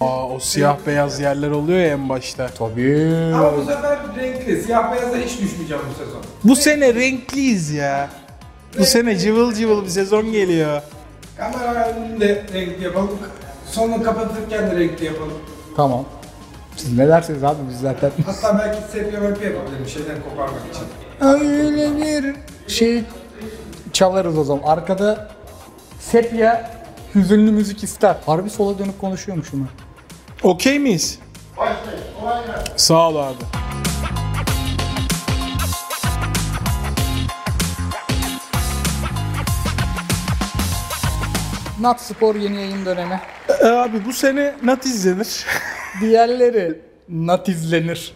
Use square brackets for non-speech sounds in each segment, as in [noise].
Aa, o siyah beyaz yerler oluyor ya en başta. Tabii. Ama bu sefer renkli. Siyah beyaza hiç düşmeyeceğim bu sezon. Bu sene renkliyiz ya. Bu sene cıvıl cıvıl bir sezon geliyor. Kamera önünde renkli yapalım. Sonu kapatırken de renkli yapalım. Tamam. Siz ne dersiniz abi biz zaten. Hatta belki sepya mepya yapabilirim şeyden koparmak için. Öyle bir şey çalarız o zaman. Arkada sepya hüzünlü müzik ister. Harbi sola dönüp konuşuyormuşum ben. Okey miyiz? Sağ ol abi. Nat Spor yeni yayın dönemi. Ee, abi bu sene nat izlenir. Diğerleri Nat izlenir.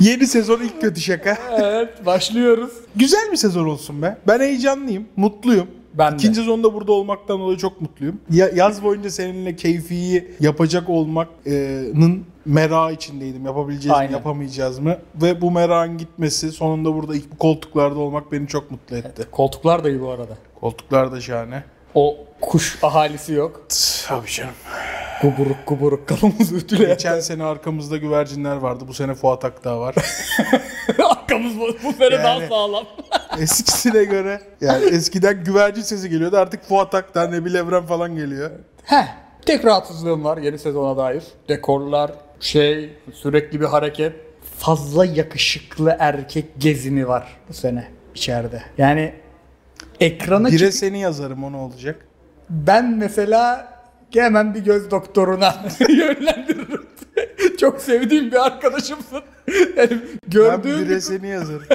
Yeni sezon ilk kötü şaka. Evet başlıyoruz. Güzel bir sezon olsun be. Ben heyecanlıyım, mutluyum. Ben de. İkinci sezonda burada olmaktan dolayı çok mutluyum. Ya, yaz boyunca seninle keyfiyi yapacak olmanın merağı içindeydim. Yapabileceğiz Aynen. mi, yapamayacağız mı? Ve bu merakın gitmesi, sonunda burada ilk bu koltuklarda olmak beni çok mutlu etti. Koltuklar da iyi bu arada. Koltuklar da şahane. O kuş ahalisi yok. Tabii canım. Kuburuk kuburuk kafamızı ütüle. Geçen sene arkamızda güvercinler vardı. Bu sene Fuat Akdağ var. [laughs] Arkamız bu, bu sene daha Yani- sağlam. [laughs] Eskisine göre. Yani eskiden güvercin sesi geliyordu. Artık Fuat Akdağ, Nebil Evren falan geliyor. Heh. Tek rahatsızlığım var yeni sezona dair. Dekorlar, şey, sürekli bir hareket. Fazla yakışıklı erkek gezini var bu sene içeride. Yani ekrana Bire çık... seni yazarım o ne olacak? Ben mesela hemen bir göz doktoruna [laughs] yönlendiririm. Çok sevdiğim bir arkadaşımsın. Yani Ben gördüğüm bire seni yazarım.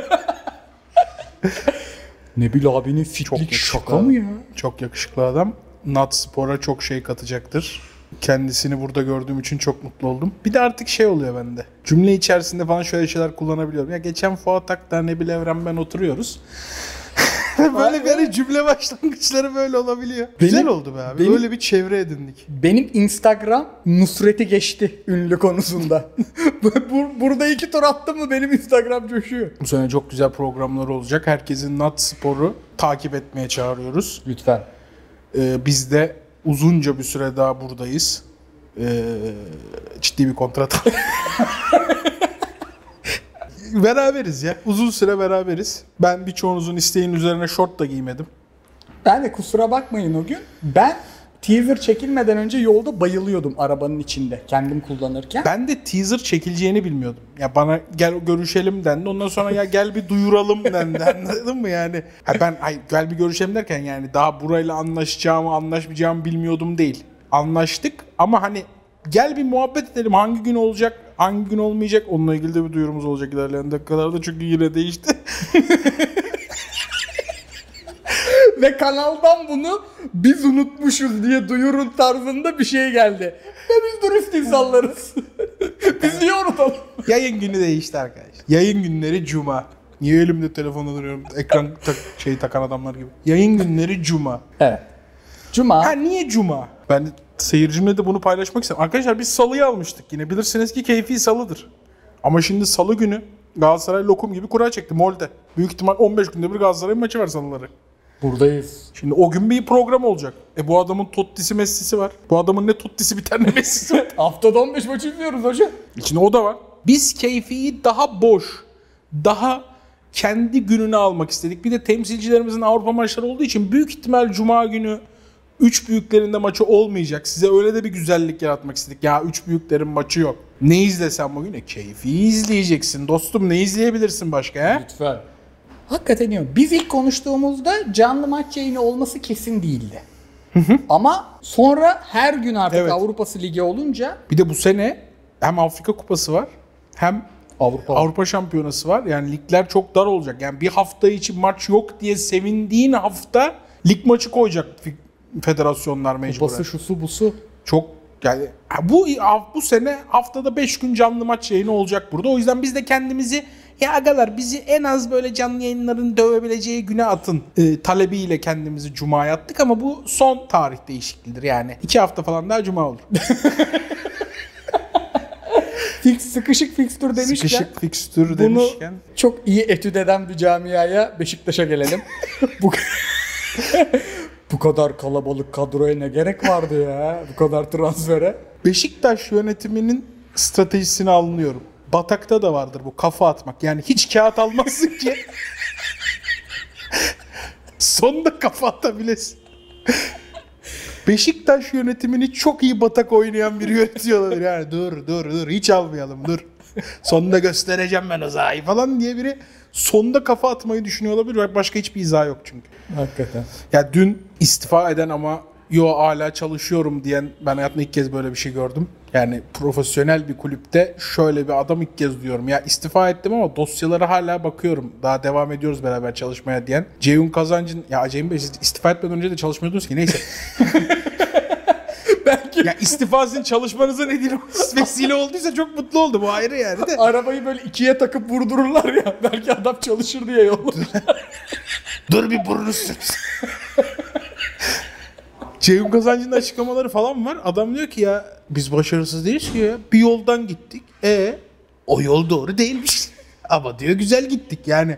Nebil abinin fitlik şaka mı ya? Çok yakışıklı adam. Nat Spor'a çok şey katacaktır. Kendisini burada gördüğüm için çok mutlu oldum. Bir de artık şey oluyor bende. Cümle içerisinde falan şöyle şeyler kullanabiliyorum. Ya geçen Fuat Akdağ, Nebil Evren ben oturuyoruz. [laughs] böyle böyle cümle başlangıçları böyle olabiliyor. Güzel oldu be abi. benim- Böyle bir çevre edindik. Benim Instagram Nusret'i geçti ünlü konusunda. [laughs] Bur- Burada iki tur attım mı benim Instagram coşuyor. Bu sene çok güzel programlar olacak. Herkesin Nat Spor'u takip etmeye çağırıyoruz. Lütfen. Ee, biz de uzunca bir süre daha buradayız. Ee, ciddi bir kontrat. [laughs] beraberiz ya. Uzun süre beraberiz. Ben birçoğunuzun isteğinin üzerine şort da giymedim. Ben de kusura bakmayın o gün. Ben teaser çekilmeden önce yolda bayılıyordum arabanın içinde kendim kullanırken. Ben de teaser çekileceğini bilmiyordum. Ya bana gel görüşelim dendi. Ondan sonra ya gel bir duyuralım dendi. Anladın mı yani? Ha ben ay gel bir görüşelim derken yani daha burayla anlaşacağımı anlaşmayacağımı bilmiyordum değil. Anlaştık ama hani gel bir muhabbet edelim. Hangi gün olacak? Hangi gün olmayacak? Onunla ilgili de bir duyurumuz olacak ilerleyen dakikalarda çünkü yine değişti. [laughs] Ve kanaldan bunu biz unutmuşuz diye duyurun tarzında bir şey geldi. Ve biz dürüst insanlarız. [laughs] biz niye unutalım? Yayın günü değişti arkadaşlar. Yayın günleri cuma. Niye elimde telefonda duruyorum? Ekran tak, şey takan adamlar gibi. Yayın günleri cuma. Evet. Cuma. Ha niye cuma? Ben de seyircimle de bunu paylaşmak istedim. Arkadaşlar biz salıyı almıştık yine. Bilirsiniz ki keyfi salıdır. Ama şimdi salı günü Galatasaray lokum gibi kura çekti Molde. Büyük ihtimal 15 günde bir Galatasaray maçı var salıları. Buradayız. Şimdi o gün bir program olacak. E bu adamın Totti'si Messi'si var. Bu adamın ne Totti'si biter ne Messi'si var. [laughs] Haftada 15 maç izliyoruz hocam. İçinde o da var. Biz keyfiyi daha boş, daha kendi gününe almak istedik. Bir de temsilcilerimizin Avrupa maçları olduğu için büyük ihtimal Cuma günü üç büyüklerinde maçı olmayacak. Size öyle de bir güzellik yaratmak istedik. Ya üç büyüklerin maçı yok. Ne izlesen bugün? E, keyfi izleyeceksin. Dostum ne izleyebilirsin başka ha? Lütfen. Hakikaten iyi. Biz ilk konuştuğumuzda canlı maç yayını olması kesin değildi. Ama sonra her gün artık Evet. Avrupa'sı ligi olunca Bir de bu sene hem Afrika Kupası var hem Avrupa Avrupa Şampiyonası var. Yani ligler çok dar olacak. Yani bir hafta için maç yok diye sevindiğin hafta lig maçı koyacak federasyonlar mecburen. Kupası şusu busu. Çok yani bu bu sene haftada 5 gün canlı maç yayını olacak burada. O yüzden biz de kendimizi ya agalar bizi en az böyle canlı yayınların dövebileceği güne atın e, talebiyle kendimizi cumaya attık ama bu son tarih değişikliğidir yani. 2 hafta falan daha cuma olur. [laughs] Fix, sıkışık fikstür demişken Sıkışık fikstür bunu demişken. çok iyi etüt eden bir camiaya Beşiktaş'a gelelim. bu, [laughs] bu kadar kalabalık kadroya ne gerek vardı ya? Bu kadar transfere. Beşiktaş yönetiminin stratejisini anlıyorum. Batak'ta da vardır bu kafa atmak. Yani hiç kağıt almazsın ki. [laughs] Sonda kafa atabilesin. Beşiktaş yönetimini çok iyi batak oynayan biri yönetiyor olabilir. Yani dur dur dur hiç almayalım dur. Sonda göstereceğim ben o sahayı falan diye biri sonda kafa atmayı düşünüyor olabilir. Başka hiçbir izah yok çünkü. Hakikaten. Ya dün istifa eden ama yo hala çalışıyorum diyen ben hayatımda ilk kez böyle bir şey gördüm. Yani profesyonel bir kulüpte şöyle bir adam ilk kez duyuyorum. Ya istifa ettim ama dosyalara hala bakıyorum. Daha devam ediyoruz beraber çalışmaya diyen. Ceyhun Kazancı'nın ya Ceyhun Bey siz istifa etmeden önce de çalışmıyordunuz ki neyse. [laughs] Belki ya istifa sizin çalışmanıza ne diyeyim [laughs] vesile olduysa çok mutlu oldum. O ayrı yani de. arabayı böyle ikiye takıp vurdururlar ya. Belki adam çalışır diye yollamış. Dur bir burnunu sürtsün. Ceyhun Kazancı'nın açıklamaları falan var. Adam diyor ki ya biz başarısız değiliz ki ya. Bir yoldan gittik. E o yol doğru değilmiş. Ama diyor güzel gittik. Yani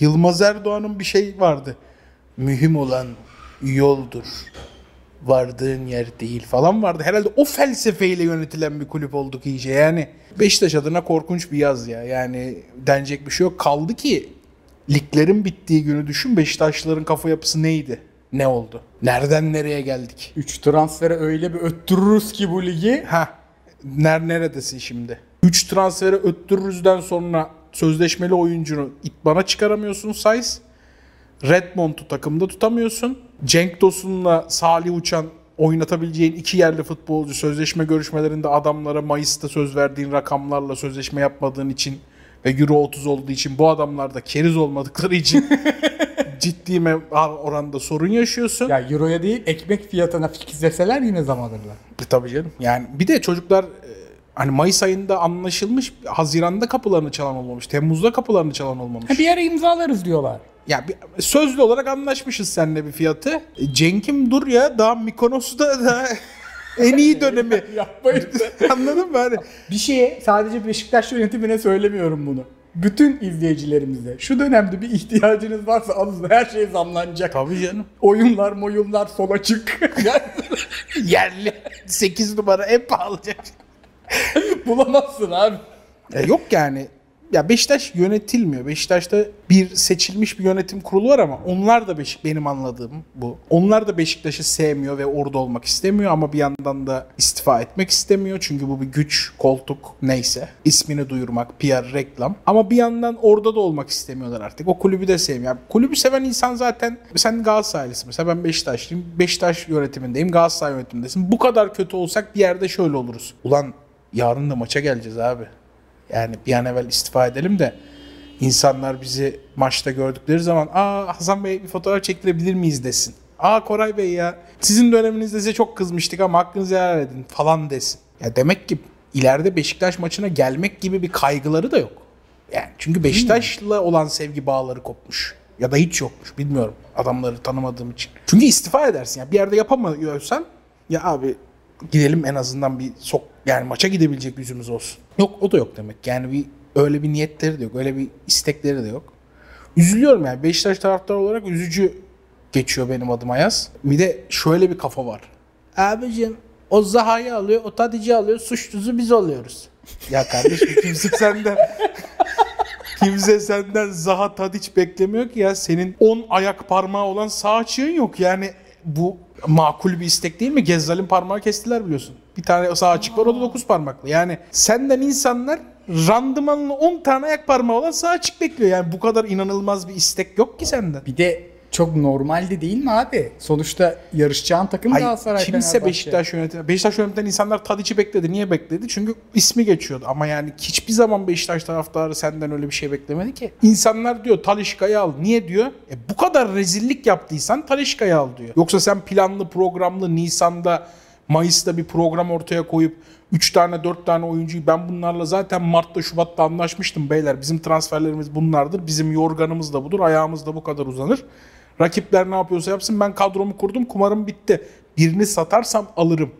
Yılmaz Erdoğan'ın bir şey vardı. Mühim olan yoldur. Vardığın yer değil falan vardı. Herhalde o felsefeyle yönetilen bir kulüp olduk iyice. Yani Beşiktaş adına korkunç bir yaz ya. Yani denecek bir şey yok. Kaldı ki liglerin bittiği günü düşün. Beşiktaşlıların kafa yapısı neydi? Ne oldu? Nereden nereye geldik? 3 transfere öyle bir öttürürüz ki bu ligi. Ha, ner neredesin şimdi? 3 transferi öttürürüzden sonra sözleşmeli oyuncunu itbana çıkaramıyorsun Sayız. Redmond'u takımda tutamıyorsun. Cenk Tosun'la Salih Uçan oynatabileceğin iki yerli futbolcu sözleşme görüşmelerinde adamlara Mayıs'ta söz verdiğin rakamlarla sözleşme yapmadığın için ve Euro 30 olduğu için bu adamlar da keriz olmadıkları için [laughs] ciddi oranda sorun yaşıyorsun. Ya euroya değil ekmek fiyatına fixleseler yine zam alırlar. E, Tabii canım. Yani bir de çocuklar e, hani Mayıs ayında anlaşılmış, Haziran'da kapılarını çalan olmamış, Temmuz'da kapılarını çalan olmamış. Ha, bir yere imzalarız diyorlar. Ya bir, sözlü olarak anlaşmışız seninle bir fiyatı. E, Cenk'im dur ya daha Mikonos'ta da [laughs] en iyi dönemi. [laughs] Yapmayın. [laughs] Anladın mı? Hani bir şeye sadece Beşiktaş yönetimine söylemiyorum bunu. Bütün izleyicilerimize şu dönemde bir ihtiyacınız varsa alın her şey zamlanacak. Tabii canım. Oyunlar moyunlar sol açık. Yerli 8 numara en pahalı. [laughs] Bulamazsın abi. Ya yok yani. Ya Beşiktaş yönetilmiyor. Beşiktaş'ta bir seçilmiş bir yönetim kurulu var ama onlar da Beşik benim anladığım bu. Onlar da Beşiktaş'ı sevmiyor ve orada olmak istemiyor ama bir yandan da istifa etmek istemiyor. Çünkü bu bir güç, koltuk neyse. ismini duyurmak, PR, reklam. Ama bir yandan orada da olmak istemiyorlar artık. O kulübü de sevmiyor. Kulübü seven insan zaten sen Galatasaraylısın mesela ben Beşiktaşlıyım. Beşiktaş yönetimindeyim, Galatasaray yönetimindesin. Bu kadar kötü olsak bir yerde şöyle oluruz. Ulan yarın da maça geleceğiz abi. Yani bir an evvel istifa edelim de insanlar bizi maçta gördükleri zaman aa Hasan Bey bir fotoğraf çektirebilir miyiz desin. Aa Koray Bey ya sizin döneminizde size çok kızmıştık ama hakkınızı helal edin falan desin. Ya demek ki ileride Beşiktaş maçına gelmek gibi bir kaygıları da yok. Yani çünkü Beşiktaş'la olan sevgi bağları kopmuş. Ya da hiç yokmuş bilmiyorum adamları tanımadığım için. Çünkü istifa edersin ya bir yerde yapamıyorsan ya abi gidelim en azından bir sok yani maça gidebilecek yüzümüz olsun. Yok o da yok demek. Yani bir öyle bir niyetleri de yok. Öyle bir istekleri de yok. Üzülüyorum yani. Beşiktaş taraftarı olarak üzücü geçiyor benim adıma yaz. Bir de şöyle bir kafa var. Abicim o Zaha'yı alıyor, o Tadic'i alıyor, suçlusu biz oluyoruz. Ya kardeşim kimse [laughs] senden kimse senden Zaha Tadic beklemiyor ki ya. Senin 10 ayak parmağı olan sağ açığın yok. Yani bu makul bir istek değil mi? Gezzal'in parmağı kestiler biliyorsun. Bir tane sağ açık var o da 9 parmaklı. Yani senden insanlar randımanlı 10 tane ayak parmağı olan sağ açık bekliyor. Yani bu kadar inanılmaz bir istek yok ki senden. Bir de çok normaldi değil mi abi? Sonuçta yarışacağın takım Hayır, Galatasaray kimse. Beşiktaş yönetimi. Beşiktaş yöneten insanlar Tadic'i bekledi. Niye bekledi? Çünkü ismi geçiyordu. Ama yani hiçbir zaman Beşiktaş taraftarı senden öyle bir şey beklemedi ki. İnsanlar diyor Talişka'yı al. Niye diyor? E, bu kadar rezillik yaptıysan Talişka'yı al diyor. Yoksa sen planlı programlı Nisan'da Mayıs'ta bir program ortaya koyup 3 tane 4 tane oyuncuyu ben bunlarla zaten Mart'ta Şubat'ta anlaşmıştım beyler. Bizim transferlerimiz bunlardır. Bizim yorganımız da budur. Ayağımız da bu kadar uzanır. Rakipler ne yapıyorsa yapsın ben kadromu kurdum kumarım bitti. Birini satarsam alırım.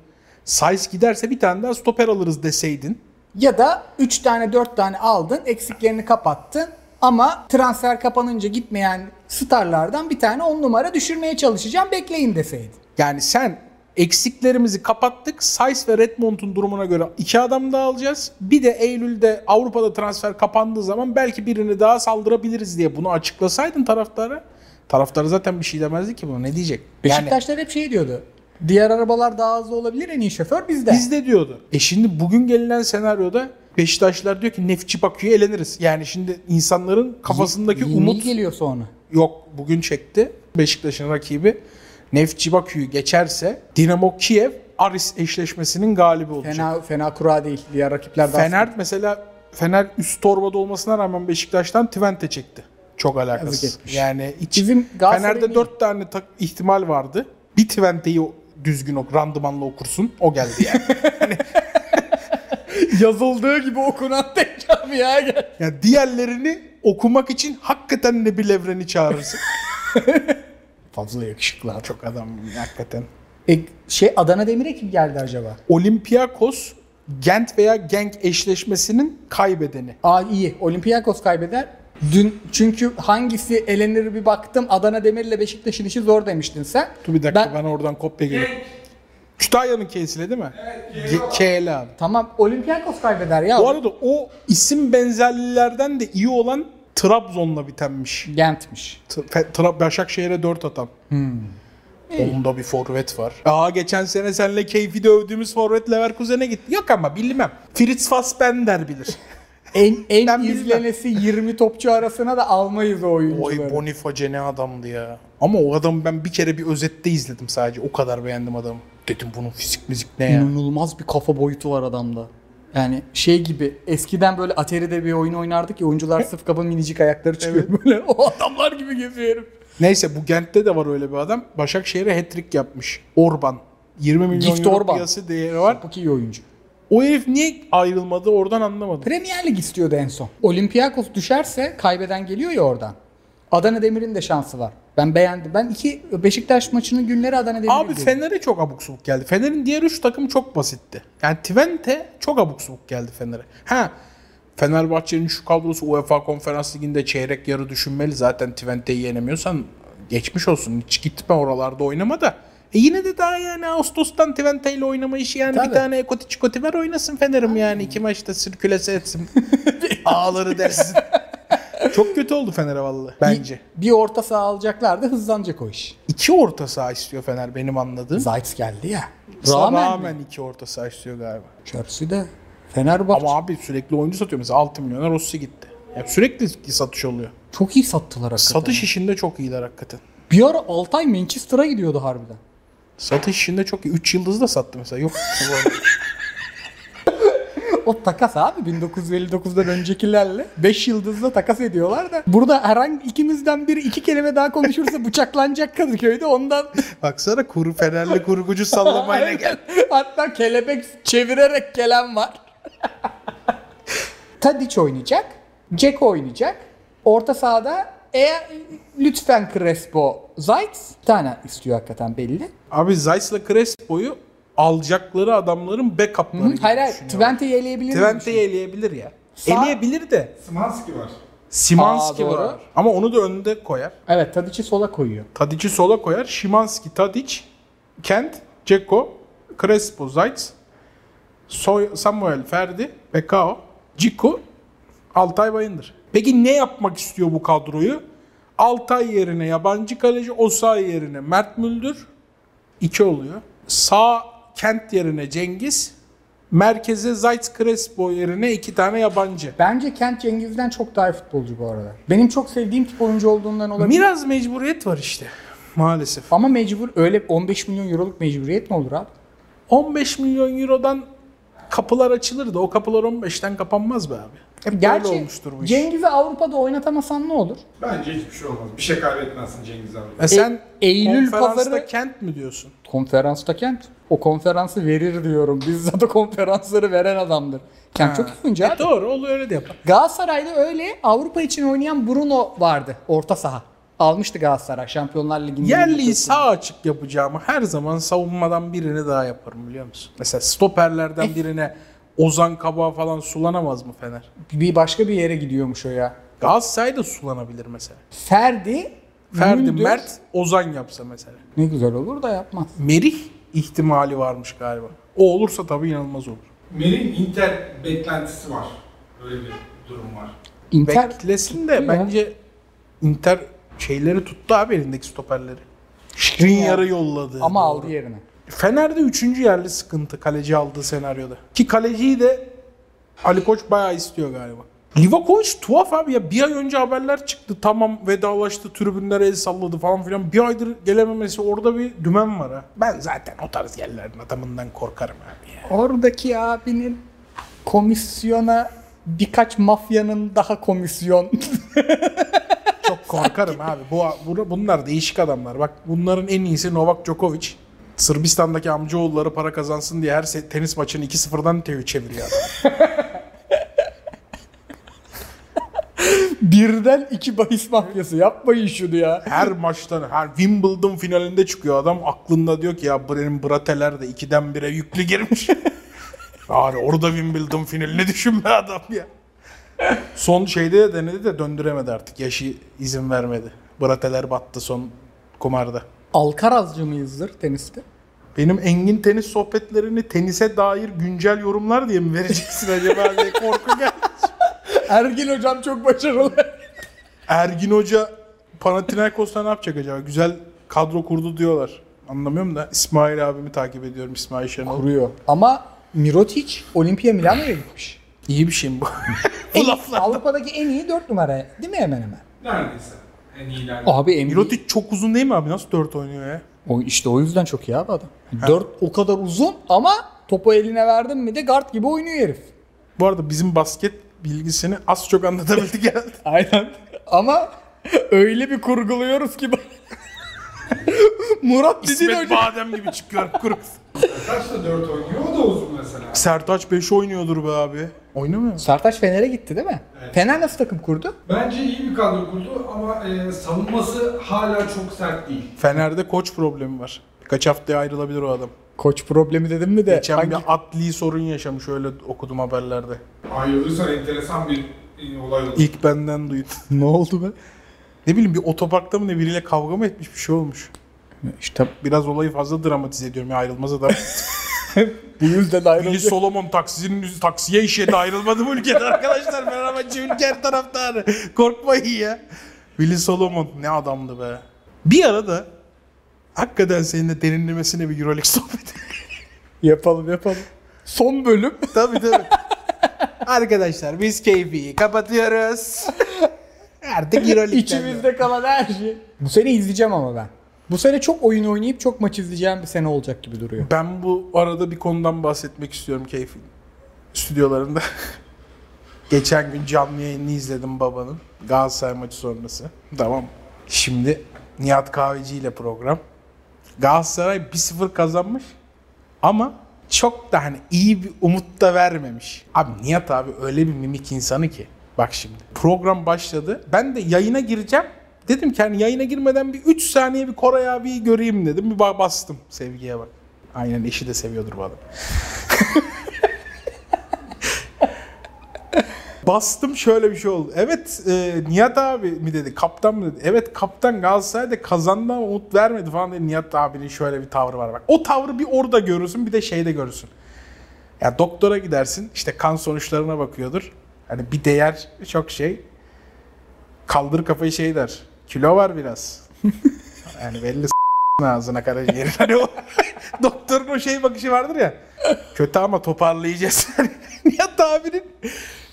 Size giderse bir tane daha stoper alırız deseydin. Ya da 3 tane 4 tane aldın eksiklerini kapattın ama transfer kapanınca gitmeyen starlardan bir tane 10 numara düşürmeye çalışacağım bekleyin deseydin. Yani sen eksiklerimizi kapattık. Sayes ve Redmond'un durumuna göre iki adam daha alacağız. Bir de Eylül'de Avrupa'da transfer kapandığı zaman belki birini daha saldırabiliriz diye bunu açıklasaydın taraftara. Taraftarı zaten bir şey demezdi ki buna. Ne diyecek? Yani Beşiktaşlar hep şey diyordu. Diğer arabalar daha hızlı olabilir en iyi şoför bizde. bizde diyordu. E şimdi bugün gelinen senaryoda Beşiktaşlar diyor ki Neftçi Bakü'ye eleniriz. Yani şimdi insanların kafasındaki Yeni umut geliyor sonra. yok. Bugün çekti. Beşiktaş'ın rakibi Neftçi Bakü'yü geçerse Dinamo Kiev Aris eşleşmesinin galibi olacak. Fena fena kura değil. Diğer rakipler daha Fener mesela Fener üst torbada olmasına rağmen Beşiktaş'tan Twente çekti. Çok alakasız. Yani hiç Bizim Fener'de. 4 tane ihtimal vardı. Bir Twente'yi düzgün ok, randımanla okursun. O geldi yani. [laughs] yazıldığı gibi okunan tek camia gel. yani diğerlerini okumak için hakikaten Nebil Evren'i çağırırsın. [laughs] Fazla yakışıklı. Çok adam hakikaten. E, şey Adana Demir'e kim geldi acaba? Olympiakos Gent veya Genk eşleşmesinin kaybedeni. Aa iyi. Olympiakos kaybeder. Dün çünkü hangisi elenir bir baktım. Adana Demir'le Beşiktaş'ın işi zor demiştin sen. Dur bir dakika Ben- ben, oradan kopya geliyorum. Kütahya'nın K'siyle değil mi? Evet. KL abi. Tamam Olympiakos kaybeder ya. Bu arada o isim benzerlilerden de iyi olan Trabzon'la bitenmiş. Gent'miş. T- Fe- Tra- Başakşehir'e 4 atan. Onda bir forvet var. Aa geçen sene seninle keyfi dövdüğümüz forvet Leverkusen'e gitti. Yok ama bilmem. Fritz Fassbender bilir. [laughs] En, en Ben bilmem. izlenesi 20 topçu arasına da almayız o oyuncuları. Oy Boniface ne adamdı ya. Ama o adamı ben bir kere bir özette izledim sadece. O kadar beğendim adamı. Dedim bunun fizik müzik ne ya. İnanılmaz bir kafa boyutu var adamda. Yani şey gibi eskiden böyle Atari'de bir oyun oynardık ya oyuncular sırf kaba minicik ayakları çıkıyor böyle. [laughs] O adamlar gibi geziyor herif. Neyse bu Gent'te de var öyle bir adam. Başakşehir'e hat-trick yapmış. Orban. 20 milyon Gift euro Orban. piyası değeri var. Çok iyi oyuncu. O herif niye ayrılmadı oradan anlamadım. Premier Lig istiyordu en son. Olympiakos düşerse kaybeden geliyor ya oradan. Adana Demir'in de şansı var. Ben beğendim. Ben iki Beşiktaş maçının günleri Adana Demir'e Abi. Fener'e çok abuk subuk geldi. Fener'in diğer üç takım çok basitti. Yani Twente çok abuk subuk geldi Fener'e. Ha Fenerbahçe'nin şu kadrosu UEFA Konferans Ligi'nde çeyrek yarı düşünmeli. Zaten Twente'yi yenemiyorsan geçmiş olsun. Hiç gitme oralarda oynama da. E yine de daha yani Ağustos'tan Twente ile oynama işi yani Tabii. bir tane Ekoti Çikoti ver oynasın Fener'im yani. iki maçta sirkülese etsin. [laughs] Ağları dersin. Çok kötü oldu Fener'e vallahi bence. Bir, bir orta saha alacaklardı hızlanacak o iş. İki orta saha istiyor Fener benim anladığım. Zayt geldi ya. Rağmen, Rağmen, mi? iki orta saha istiyor galiba. Chelsea de Fenerbahçe Ama abi sürekli oyuncu satıyor. Mesela 6 milyona Rossi gitti. Ya sürekli satış oluyor. çok iyi sattılar hakikaten. Satış işinde çok iyiler hakikaten. Bir ara Altay Manchester'a gidiyordu harbiden. Satış işinde çok iyi. 3 yıldız da sattı mesela. Yok. [laughs] O takas abi 1959'dan öncekilerle 5 yıldızla takas ediyorlar da. Burada herhangi ikimizden biri iki kelime daha konuşursa [laughs] bıçaklanacak Kadıköy'de ondan. Baksana kuru Fenerli kurgucu sallamayla gel. [laughs] Hatta kelebek çevirerek gelen var. [laughs] Tadic oynayacak. Ceko oynayacak. Orta sahada e, lütfen Crespo Zayt bir tane istiyor hakikaten belli. Abi Zayt'la Crespo'yu alacakları adamların backup'ları gibi Hayır hayır düşünüyorum. Twente'yi eleyebilir miyim? Twente'yi eleyebilir ya. Sağ- Eleyebilir de. Smanski var. Simanski Aa, doğru. var. Ama onu da önde koyar. Evet Tadic'i sola koyuyor. Tadic'i sola koyar. Şimanski, Tadic, Kent, Ceko, Crespo, Zayt, Soy, Samuel, Ferdi, Bekao, Ciku, Altay Bayındır. Peki ne yapmak istiyor bu kadroyu? Altay yerine yabancı kaleci, Osay yerine Mert Müldür. 2 oluyor. Sağ Kent yerine Cengiz. Merkeze Zayt Crespo yerine iki tane yabancı. Bence Kent Cengiz'den çok daha iyi futbolcu bu arada. Benim çok sevdiğim tip oyuncu olduğundan olabilir. Biraz mecburiyet var işte. Maalesef. Ama mecbur öyle 15 milyon euroluk mecburiyet mi olur abi? 15 milyon eurodan kapılar açılır da o kapılar 15'ten kapanmaz be abi. Hep böyle Gerçi olmuştur bu iş. Cengiz'i Avrupa'da oynatamasan ne olur? Bence hiçbir şey olmaz. Bir şey kaybetmezsin Cengiz abi. E sen Eylül konferansta pazarı- Kent mi diyorsun? Konferansta Kent. O konferansı verir diyorum. Bizzat o konferansları veren adamdır. Kent çok iyi oyuncu E abi. doğru olur öyle de yapar. Galatasaray'da öyle Avrupa için oynayan Bruno vardı. Orta saha. Almıştı Galatasaray Şampiyonlar Ligi'nde. Yerliyi sağ açık yapacağımı her zaman savunmadan birini daha yaparım biliyor musun? Mesela stoperlerden birine Ozan Kabak falan sulanamaz mı Fener? Bir başka bir yere gidiyormuş o ya. Galatasaray da sulanabilir mesela. Ferdi, Ferdi, Mündür- Mert, Ozan yapsa mesela. Ne güzel olur da yapmaz. Merih ihtimali varmış galiba. O olursa tabii inanılmaz olur. Mer'in Inter beklentisi var. Öyle bir durum var. Inter Beklesin de ya. bence Inter şeyleri tuttu abi elindeki stoperleri. Skriniar'ı yolladı. ama Doğru. aldı yerine. Fener'de üçüncü yerli sıkıntı kaleci aldığı senaryoda. Ki kaleciyi de Ali Koç bayağı istiyor galiba. Livakovic tuhaf abi ya bir ay önce haberler çıktı tamam vedalaştı tribünlere el salladı falan filan bir aydır gelememesi orada bir dümen var ha. Ben zaten o tarz yerlerin adamından korkarım abi ya. Oradaki abinin komisyona birkaç mafyanın daha komisyon. Çok korkarım abi. Bu, bu bunlar değişik adamlar. Bak bunların en iyisi Novak Djokovic. Sırbistan'daki amcaoğulları para kazansın diye her tenis maçını 2-0'dan te- çeviriyor adam. [laughs] Birden iki bahis mafyası yapmayın şunu ya. Her maçtan, her Wimbledon finalinde çıkıyor adam. Aklında diyor ki ya benim brateler de 2'den 1'e yüklü girmiş. [laughs] yani orada Wimbledon finalini düşünme adam ya. Son şeyde de denedi de döndüremedi artık. Yaşı izin vermedi. Brateler battı son kumarda. Alkarazcı mıyızdır teniste? Benim Engin tenis sohbetlerini tenise dair güncel yorumlar diye mi vereceksin acaba diye korku geldi. [laughs] Ergin hocam çok başarılı. Ergin Hoca Panathinaikos'ta ne yapacak acaba? Güzel kadro kurdu diyorlar. Anlamıyorum da İsmail abimi takip ediyorum İsmail Şenol. Kuruyor. Ama Mirotic Olimpia Milano'ya gitmiş. İyi bir şey mi bu? [laughs] En, Avrupa'daki en iyi 4 numara değil mi hemen hemen? Neredeyse. En iyiler. Abi NBA... Mirotic çok uzun değil mi abi? Nasıl 4 oynuyor ya? O işte o yüzden çok iyi abi adam. 4 o kadar uzun ama topu eline verdin mi de guard gibi oynuyor herif. Bu arada bizim basket bilgisini az çok anlatabildik herhalde. [laughs] Aynen. Ama öyle bir kurguluyoruz ki [laughs] Murat Didin İsmet. Badem gibi çıkıyor kurup. Kaç da 4 oynuyor o da uzun mesela. Sertaç 5 oynuyordur be abi. Oynamıyor mu? Sertaç Fener'e gitti değil mi? Fener nasıl takım kurdu? Bence iyi bir kadro kurdu ama e, savunması hala çok sert değil. Fener'de koç problemi var. Kaç haftaya ayrılabilir o adam. Koç problemi dedim mi de Geçen hangi- bir atli sorun yaşamış öyle okudum haberlerde. Ayrılırsa enteresan bir e, olay olur. İlk benden duydum. [laughs] ne oldu be? Ne bileyim bir otoparkta mı ne biriyle kavga mı etmiş bir şey olmuş. İşte Biraz olayı fazla dramatize ediyorum ya ayrılmaz da. [laughs] bu yüzden Willy ayrılacak. Solomon taksinin yüzü taksiye işedi ayrılmadı bu ülkede arkadaşlar. Fenerbahçe ülke taraftarı. Korkmayın ya. Willy Solomon ne adamdı be. Bir arada hakikaten seninle derinlemesine bir Euroleague sohbeti. [laughs] Yapalım yapalım. Son bölüm. tabii tabii. Arkadaşlar biz keyfi kapatıyoruz. [laughs] Artık Euroleague'den. İçimizde kalan her şey. Bu sene izleyeceğim ama ben. Bu sene çok oyun oynayıp çok maç izleyeceğim bir sene olacak gibi duruyor. Ben bu arada bir konudan bahsetmek istiyorum keyfin stüdyolarında. [laughs] Geçen gün canlı yayını izledim babanın. Galatasaray maçı sonrası. Tamam. Şimdi Nihat Kahveci ile program. Galatasaray 1-0 kazanmış. Ama çok da hani iyi bir umut da vermemiş. Abi Nihat abi öyle bir mimik insanı ki. Bak şimdi program başladı. Ben de yayına gireceğim. Dedim ki hani yayına girmeden bir 3 saniye bir Koray abiyi göreyim dedim. Bir ba- bastım sevgiye bak. Aynen eşi de seviyordur bu adam. [laughs] Bastım şöyle bir şey oldu. Evet e, Nihat abi mi dedi kaptan mı dedi. Evet kaptan Galatasaray'da kazandı ama umut vermedi falan dedi. Nihat abinin şöyle bir tavrı var bak. O tavrı bir orada görürsün bir de şeyde görürsün. Ya doktora gidersin işte kan sonuçlarına bakıyordur. Hani bir değer çok şey. Kaldır kafayı şey der. Kilo var biraz. [laughs] yani belli s- ağzına karaciğerin. Hani o [laughs] doktorun o şey bakışı vardır ya. Kötü ama toparlayacağız. [laughs] Hani Nihat abinin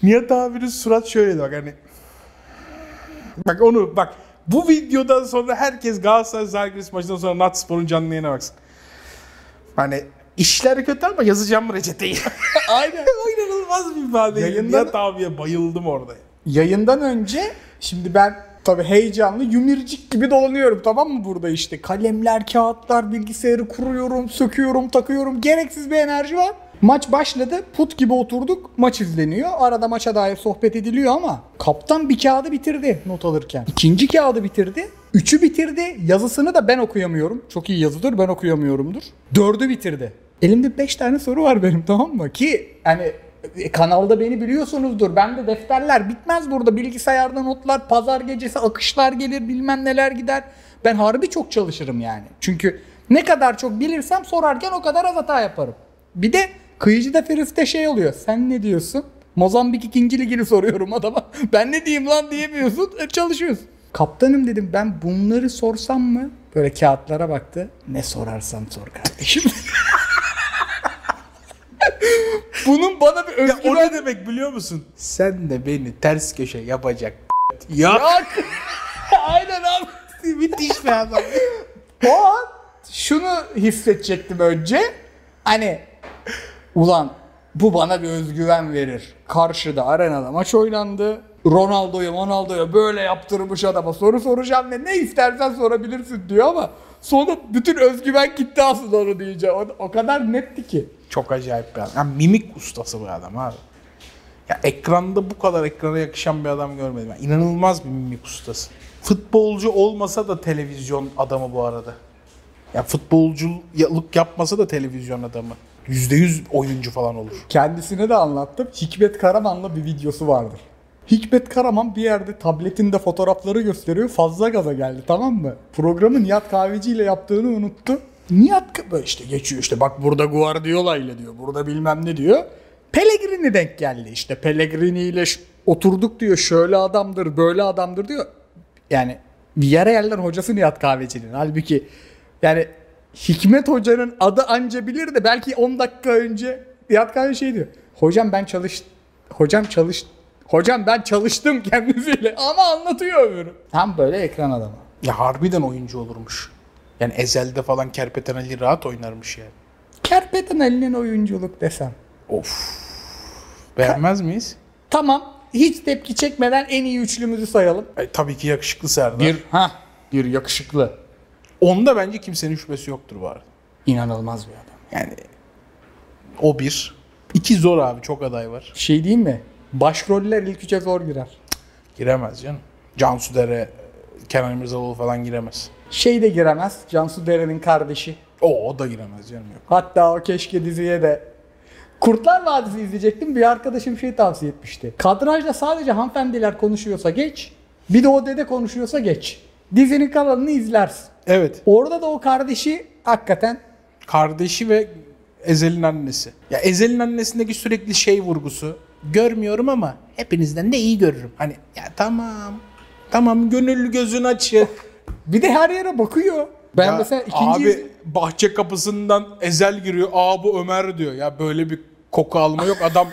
Nihat abinin surat şöyleydi bak hani. Bak onu bak bu videodan sonra herkes Galatasaray Zalgiris maçından sonra Natspor'un canlı yayına baksın. Hani işler kötü ama yazacağım reçeteyi. Aynen. o inanılmaz bir ifade. Yayından- Nihat abiye bayıldım orada. Yayından önce şimdi ben tabii heyecanlı yümircik gibi dolanıyorum tamam mı burada işte. Kalemler, kağıtlar, bilgisayarı kuruyorum, söküyorum, takıyorum. Gereksiz bir enerji var. Maç başladı. Put gibi oturduk. Maç izleniyor. Arada maça dair sohbet ediliyor ama kaptan bir kağıdı bitirdi not alırken. İkinci kağıdı bitirdi. Üçü bitirdi. Yazısını da ben okuyamıyorum. Çok iyi yazıdır ben okuyamıyorumdur. Dördü bitirdi. Elimde 5 tane soru var benim tamam mı? Ki e, kanalda beni biliyorsunuzdur. Ben de defterler bitmez burada. Bilgisayarda notlar, pazar gecesi akışlar gelir, bilmem neler gider. Ben harbi çok çalışırım yani. Çünkü ne kadar çok bilirsem sorarken o kadar az hata yaparım. Bir de kıyıcıda Feris'te şey oluyor. Sen ne diyorsun? Mozambik ikinci ligini soruyorum adama. [laughs] Ben ne diyeyim lan diyemiyorsun. E, çalışıyorsun. Kaptanım dedim ben bunları sorsam mı? Böyle kağıtlara baktı. Ne sorarsan sor kardeşim. [laughs] Bir Ya o özgüven... ne demek biliyor musun? Sen de beni ters köşe yapacak [laughs] ya. Yok. [laughs] Aynen abi. Müthiş bir adam. O an şunu hissedecektim önce. Hani ulan bu bana bir özgüven verir. Karşıda arenada maç oynandı. Ronaldo'ya Ronaldo'ya böyle yaptırmış adama soru soracağım ve ne istersen sorabilirsin diyor ama sonra bütün özgüven gitti aslında onu diyeceğim. O, o kadar netti ki. Çok acayip bir adam. Yani mimik ustası bu adam abi. Ya ekranda bu kadar ekrana yakışan bir adam görmedim. Yani inanılmaz bir mimik ustası. Futbolcu olmasa da televizyon adamı bu arada. Ya futbolculuk yapmasa da televizyon adamı. %100 oyuncu falan olur. Kendisine de anlattım. Hikmet Karaman'la bir videosu vardır. Hikmet Karaman bir yerde tabletinde fotoğrafları gösteriyor. Fazla gaza geldi tamam mı? Programı Nihat Kahveci ile yaptığını unuttu. Nihat işte geçiyor işte bak burada Guardiola ile diyor. Burada bilmem ne diyor. Pellegrini denk geldi işte. Pellegrini ile oturduk diyor. Şöyle adamdır, böyle adamdır diyor. Yani bir yere yerden hocası Nihat Kahveci'nin. Halbuki yani Hikmet Hoca'nın adı anca bilir de belki 10 dakika önce Nihat Kahveci şey diyor. Hocam ben çalış Hocam çalış Hocam ben çalıştım [laughs] kendisiyle ama anlatıyor öbürü. Tam böyle ekran adamı. Ya harbiden oyuncu olurmuş. Yani Ezel'de falan Kerpeten Ali rahat oynarmış yani. Kerpeten Ali'nin oyunculuk desem. Of. Beğenmez miyiz? Tamam hiç tepki çekmeden en iyi üçlümüzü sayalım. Ay, tabii ki yakışıklı Serdar. Bir, ha bir yakışıklı. Onda bence kimsenin şüphesi yoktur arada. İnanılmaz bir adam. Yani o bir. İki zor abi çok aday var. Şey diyeyim mi? Başroller ilk üçe zor girer. Giremez canım. Cansu Dere, Kenan İmirzalıoğlu falan giremez. Şey de giremez. Cansu Dere'nin kardeşi. O, o da giremez canım yok. Hatta o keşke diziye de Kurtlar Vadisi izleyecektim. Bir arkadaşım şey tavsiye etmişti. Kadrajda sadece hanımefendiler konuşuyorsa geç. Bir de o dede konuşuyorsa geç. Dizinin kalanını izlersin. Evet. Orada da o kardeşi hakikaten Kardeşi ve Ezel'in annesi. Ya Ezel'in annesindeki sürekli şey vurgusu. Görmüyorum ama hepinizden de iyi görürüm. Hani ya tamam. Tamam gönüllü gözün açık. [laughs] bir de her yere bakıyor. Ben Ya mesela ikinci Abi bahçe kapısından Ezel giriyor. Aa bu Ömer diyor. Ya böyle bir koku alma yok. Adam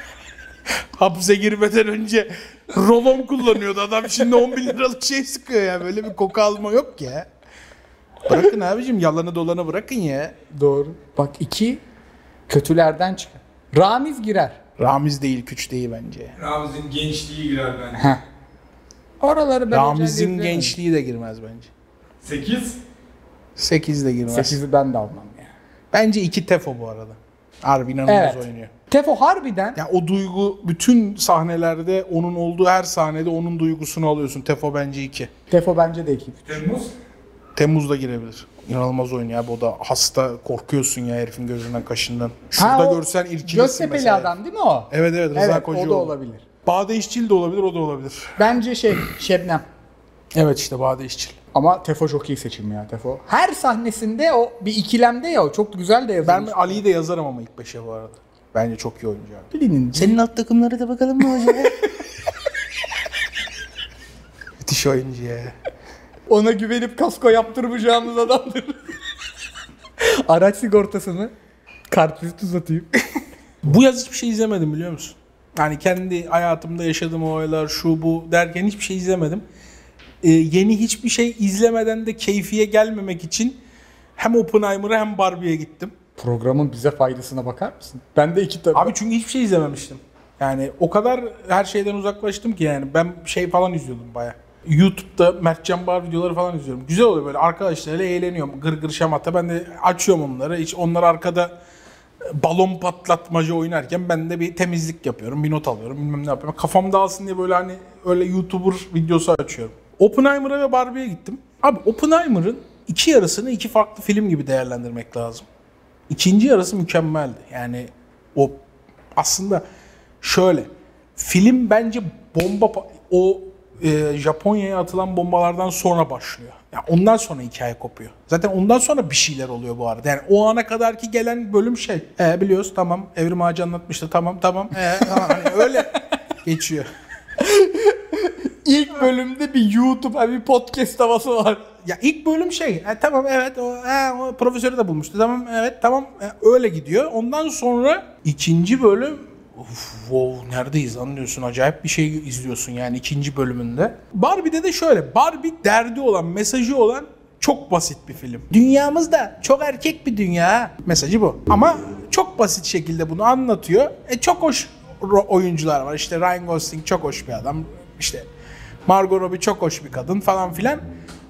[laughs] hapse girmeden önce rolon kullanıyordu. Adam şimdi 10 bin liralık şey sıkıyor ya. Böyle bir koku alma yok ya. Bırakın abicim yalanı dolanı bırakın ya. Doğru. Bak iki kötülerden çıkar. Ramiz girer. Ramiz değil küç değil bence. Ramiz'in gençliği girer bence. Heh. Oraları ben Ramiz'in özellikle gençliği de girmez bence. 8. 8 de girmez. Sekizi ben de almam ya. Bence 2 Tefo bu arada. Harbi inanılmaz Evet. oynuyor. Tefo harbiden Ya o duygu bütün sahnelerde onun olduğu her sahnede onun duygusunu alıyorsun. Tefo bence 2. Tefo bence de iki. Temmuz. Temmuz'da girebilir. İnanılmaz oynuyor abi o da hasta korkuyorsun ya herifin gözünden kaşından. Şurada Ha, o görsen Göztepe'li mesela. adam değil mi o? Evet evet Rıza Evet o Kocaoğlu. da olabilir. Bade İşçil de olabilir o da olabilir. Bence şey Şebnem. Evet işte Bade İşçil. Ama Tefo çok iyi seçim ya Tefo. Her sahnesinde o bir ikilemde ya o çok güzel de Ben yazılmış. Ali'yi de yazarım ama ilk beşe bu arada. Bence çok iyi oyuncu abi. Ali'nin Senin alt takımları da bakalım mı hocam? [laughs] Müthiş oyuncu ya. Ona güvenip kasko yaptırmayacağımız adamdır. [laughs] Araç sigortasını kartvizit uzatayım. Bu yaz hiçbir şey izlemedim biliyor musun? Yani kendi hayatımda yaşadığım olaylar şu bu derken hiçbir şey izlemedim. Ee, yeni hiçbir şey izlemeden de keyfiye gelmemek için hem Oppenheimer'a hem Barbie'ye gittim. Programın bize faydasına bakar mısın? Ben de iki tabi. Abi çünkü hiçbir şey izlememiştim. Yani o kadar her şeyden uzaklaştım ki yani ben şey falan izliyordum baya. YouTube'da Mertcan Bar videoları falan izliyorum. Güzel oluyor böyle arkadaşlarıyla eğleniyorum. Gır gır şamata ben de açıyorum onları. Hiç onlar arkada balon patlatmaca oynarken ben de bir temizlik yapıyorum. Bir not alıyorum bilmem ne yapıyorum. Kafam dağılsın diye böyle hani öyle YouTuber videosu açıyorum. Oppenheimer'a ve Barbie'ye gittim. Abi Oppenheimer'ın iki yarısını iki farklı film gibi değerlendirmek lazım. İkinci yarısı mükemmeldi. Yani o aslında şöyle film bence bomba o e, Japonya'ya atılan bombalardan sonra başlıyor. Yani ondan sonra hikaye kopuyor. Zaten ondan sonra bir şeyler oluyor bu arada. Yani o ana kadarki gelen bölüm şey. E, biliyoruz tamam Evrim Ağacı anlatmıştı tamam tamam. E, tamam. Hani öyle [laughs] geçiyor. İlk bölümde bir YouTube, bir podcast havası var. Ya ilk bölüm şey, e, tamam evet o, e, o profesörü de bulmuştu. Tamam evet tamam e, öyle gidiyor. Ondan sonra ikinci bölüm Uf, wow neredeyiz anlıyorsun acayip bir şey izliyorsun yani ikinci bölümünde. Barbie'de de şöyle Barbie derdi olan mesajı olan çok basit bir film. Dünyamızda çok erkek bir dünya mesajı bu. Ama çok basit şekilde bunu anlatıyor. E çok hoş oyuncular var. İşte Ryan Gosling çok hoş bir adam. İşte Margot Robbie çok hoş bir kadın falan filan.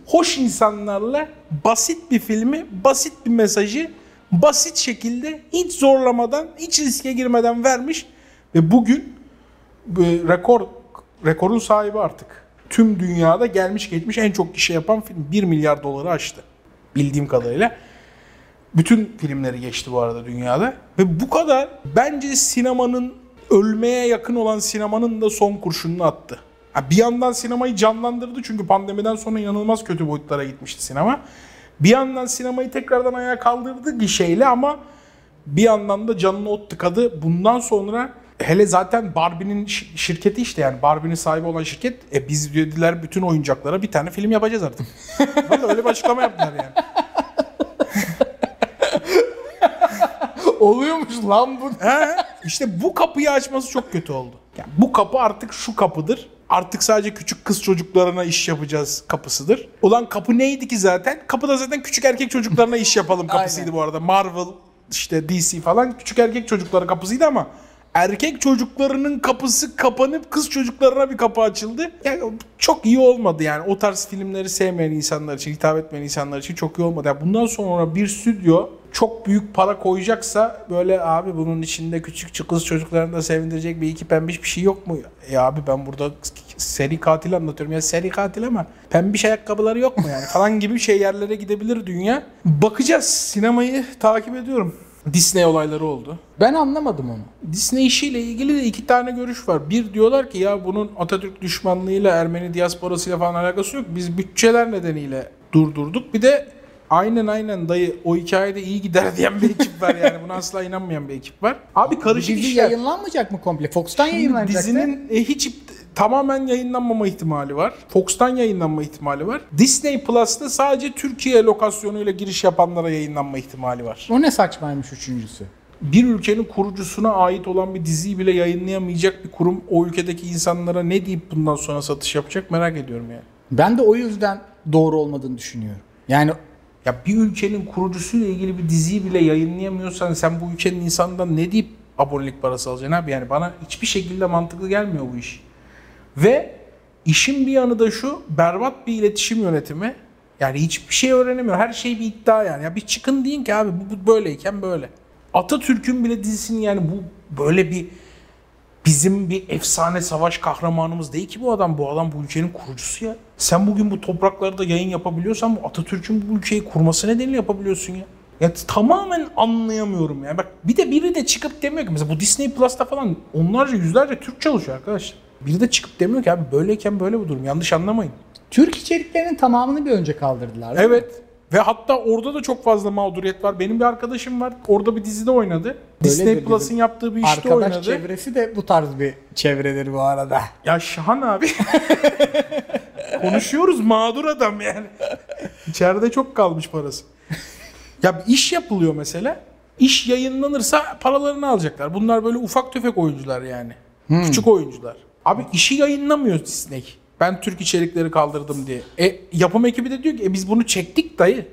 Hoş insanlarla basit bir filmi, basit bir mesajı basit şekilde hiç zorlamadan, hiç riske girmeden vermiş ve bugün bu rekor rekorun sahibi artık. Tüm dünyada gelmiş geçmiş en çok kişi yapan film 1 milyar doları aştı. Bildiğim kadarıyla. Bütün filmleri geçti bu arada dünyada. Ve bu kadar bence sinemanın ölmeye yakın olan sinemanın da son kurşununu attı. Bir yandan sinemayı canlandırdı çünkü pandemiden sonra inanılmaz kötü boyutlara gitmişti sinema. Bir yandan sinemayı tekrardan ayağa kaldırdı gişeyle ama bir yandan da canını ot tıkadı. Bundan sonra hele zaten Barbie'nin şi- şirketi işte yani Barbie'nin sahibi olan şirket e biz dediler bütün oyuncaklara bir tane film yapacağız artık. [laughs] Vallahi öyle bir açıklama yaptılar yani. [laughs] Oluyormuş lan bu. He, işte bu kapıyı açması çok kötü oldu. Yani bu kapı artık şu kapıdır. Artık sadece küçük kız çocuklarına iş yapacağız kapısıdır. Ulan kapı neydi ki zaten? Kapı da zaten küçük erkek çocuklarına iş yapalım kapısıydı bu arada. Marvel, işte DC falan küçük erkek çocukları kapısıydı ama erkek çocuklarının kapısı kapanıp kız çocuklarına bir kapı açıldı. Yani çok iyi olmadı yani. O tarz filmleri sevmeyen insanlar için, hitap etmeyen insanlar için çok iyi olmadı. Yani bundan sonra bir stüdyo çok büyük para koyacaksa böyle abi bunun içinde küçük kız çocuklarını da sevindirecek bir iki pembiş bir şey yok mu? E abi ben burada seri katil anlatıyorum ya seri katil ama pembiş ayakkabıları yok mu yani [laughs] falan gibi şey yerlere gidebilir dünya. Bakacağız sinemayı takip ediyorum. Disney olayları oldu. Ben anlamadım onu. Disney işiyle ilgili de iki tane görüş var. Bir diyorlar ki ya bunun Atatürk düşmanlığıyla Ermeni diasporasıyla falan alakası yok. Biz bütçeler nedeniyle durdurduk. Bir de aynen aynen dayı o hikayede iyi gider [laughs] diyen bir ekip var yani. Buna asla inanmayan bir ekip var. Abi karışık Dizi işler. yayınlanmayacak mı komple? Fox'tan Şimdi yayınlanacak dizinin e, hiç tamamen yayınlanmama ihtimali var. Fox'tan yayınlanma ihtimali var. Disney Plus'ta sadece Türkiye lokasyonuyla giriş yapanlara yayınlanma ihtimali var. O ne saçmaymış üçüncüsü. bir ülkenin kurucusuna ait olan bir diziyi bile yayınlayamayacak bir kurum o ülkedeki insanlara ne deyip bundan sonra satış yapacak merak ediyorum yani. Ben de o yüzden doğru olmadığını düşünüyorum. Yani Ya bir ülkenin kurucusuyla ilgili bir diziyi bile yayınlayamıyorsan sen bu ülkenin insanından ne deyip abonelik parası alacaksın abi? Yani bana hiçbir şekilde mantıklı gelmiyor bu iş. Ve işin bir yanı da şu berbat bir iletişim yönetimi. Yani hiçbir şey öğrenemiyor. Her şey bir iddia yani. Ya bir çıkın deyin ki abi bu, bu böyleyken böyle. Atatürk'ün bile dizisinin yani bu böyle bir bizim bir efsane savaş kahramanımız değil ki bu adam. Bu adam bu ülkenin kurucusu ya. Sen bugün bu topraklarda yayın yapabiliyorsan bu Atatürk'ün bu ülkeyi kurması nedeniyle yapabiliyorsun ya. Ya tamamen anlayamıyorum ya. Bak bir de biri de çıkıp demiyor ki mesela bu Disney Plus'ta falan onlarca yüzlerce Türk çalışıyor arkadaşlar. Biri de çıkıp demiyor ki abi böyleyken böyle bu durum. Yanlış anlamayın. Türk içeriklerinin tamamını bir önce kaldırdılar. değil mi? Evet. Ve hatta orada da çok fazla mağduriyet var. Benim bir arkadaşım var. Orada bir dizide oynadı. Disney Böyledir Plus'ın yaptığı bir işte Arkadaş oynadı. çevresi de bu tarz bir çevredir bu arada. Ya Şahan abi. [laughs] Konuşuyoruz mağdur adam yani. İçeride çok kalmış parası. Ya bir iş yapılıyor mesela. İş yayınlanırsa paralarını alacaklar. Bunlar böyle ufak tefek oyuncular yani. Küçük oyuncular. Abi işi yayınlamıyor Disney. Ben Türk içerikleri kaldırdım diye. E yapım ekibi de diyor ki e, biz bunu çektik dayı.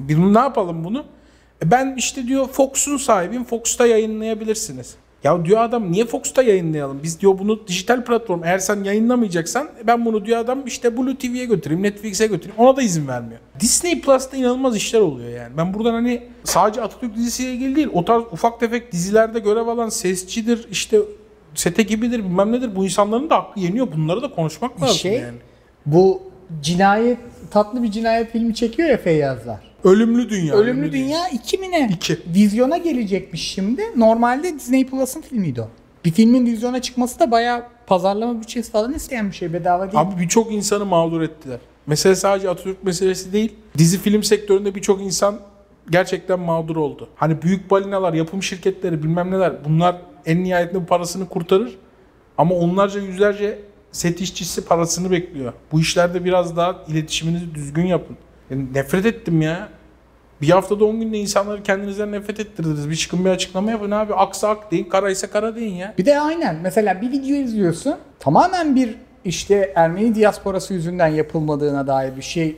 E, biz ne yapalım bunu? E, ben işte diyor Fox'un sahibiyim. Fox'ta yayınlayabilirsiniz. Ya diyor adam niye Fox'ta yayınlayalım? Biz diyor bunu dijital platform eğer sen yayınlamayacaksan ben bunu diyor adam işte Blue TV'ye götüreyim, Netflix'e götüreyim. Ona da izin vermiyor. Disney Plus'ta inanılmaz işler oluyor yani. Ben buradan hani sadece Atatürk dizisiyle ilgili değil o tarz ufak tefek dizilerde görev alan sesçidir işte sete gibidir bilmem nedir bu insanların da hakkı yeniyor. Bunları da konuşmak lazım şey, yani. Bu cinayet tatlı bir cinayet filmi çekiyor ya Feyyazlar. Ölümlü Dünya. Ölümlü Dünya 2 mi ne? İki. Vizyona gelecekmiş şimdi. Normalde Disney Plus'ın filmiydi o. Bir filmin vizyona çıkması da bayağı pazarlama bütçesi falan isteyen bir şey. Bedava değil. Abi birçok insanı mağdur ettiler. Mesele sadece Atatürk meselesi değil. Dizi film sektöründe birçok insan gerçekten mağdur oldu. Hani büyük balinalar, yapım şirketleri bilmem neler bunlar en nihayetinde parasını kurtarır. Ama onlarca yüzlerce set işçisi parasını bekliyor. Bu işlerde biraz daha iletişiminizi düzgün yapın. Yani nefret ettim ya. Bir haftada 10 günde insanları kendinizden nefret ettirdiniz. Bir çıkın bir açıklama yapın abi. Aksa ak deyin, kara ise kara deyin ya. Bir de aynen mesela bir video izliyorsun. Tamamen bir işte Ermeni diasporası yüzünden yapılmadığına dair bir şey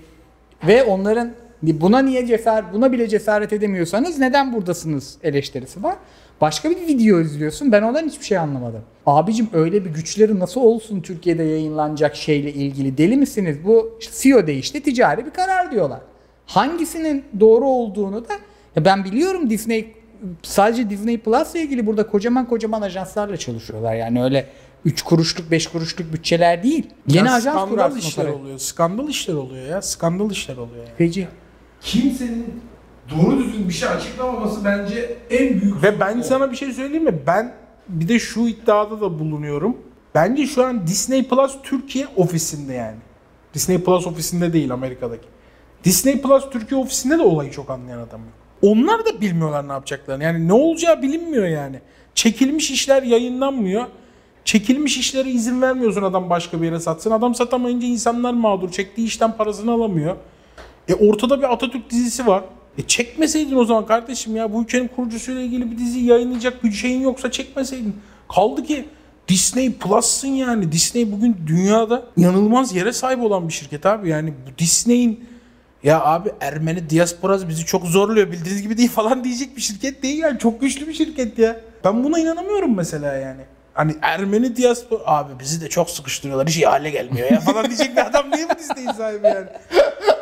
ve onların buna niye cesaret buna bile cesaret edemiyorsanız neden buradasınız eleştirisi var. Başka bir video izliyorsun. Ben ondan hiçbir şey anlamadım. Abicim öyle bir güçleri nasıl olsun Türkiye'de yayınlanacak şeyle ilgili? Deli misiniz? Bu CEO değişti ticari bir karar diyorlar. Hangisinin doğru olduğunu da ya ben biliyorum Disney sadece Disney Plus'la ilgili burada kocaman kocaman ajanslarla çalışıyorlar. Yani öyle 3 kuruşluk 5 kuruşluk bütçeler değil. Yeni Ya ajans skandal kurarsın işler oluyor. Skandal işler oluyor ya. Skandal işler oluyor ya. Feci. Kimsenin doğru düzgün bir şey açıklamaması bence en büyük Ve ben o. sana bir şey söyleyeyim mi? Ben bir de şu iddiada da bulunuyorum. Bence şu an Disney Plus Türkiye ofisinde yani. Disney Plus ofisinde değil Amerika'daki. Disney Plus Türkiye ofisinde de olayı çok anlayan adam yok. Onlar da bilmiyorlar ne yapacaklarını. Yani ne olacağı bilinmiyor yani. Çekilmiş işler yayınlanmıyor. Çekilmiş işlere izin vermiyorsun adam başka bir yere satsın. Adam satamayınca insanlar mağdur. Çektiği işten parasını alamıyor. E ortada bir Atatürk dizisi var. E çekmeseydin o zaman kardeşim ya bu ülkenin kurucusuyla ilgili bir dizi yayınlayacak bir şeyin yoksa çekmeseydin. Kaldı ki Disney Plus'sın yani. Disney bugün dünyada inanılmaz yere sahip olan bir şirket abi. Yani bu Disney'in ya abi Ermeni diasporası bizi çok zorluyor bildiğiniz gibi değil falan diyecek bir şirket değil yani. Çok güçlü bir şirket ya. Ben buna inanamıyorum mesela yani. Hani Ermeni diaspora abi bizi de çok sıkıştırıyorlar hiç iyi hale gelmiyor ya falan diyecek bir adam değil mi Disney'in sahibi yani?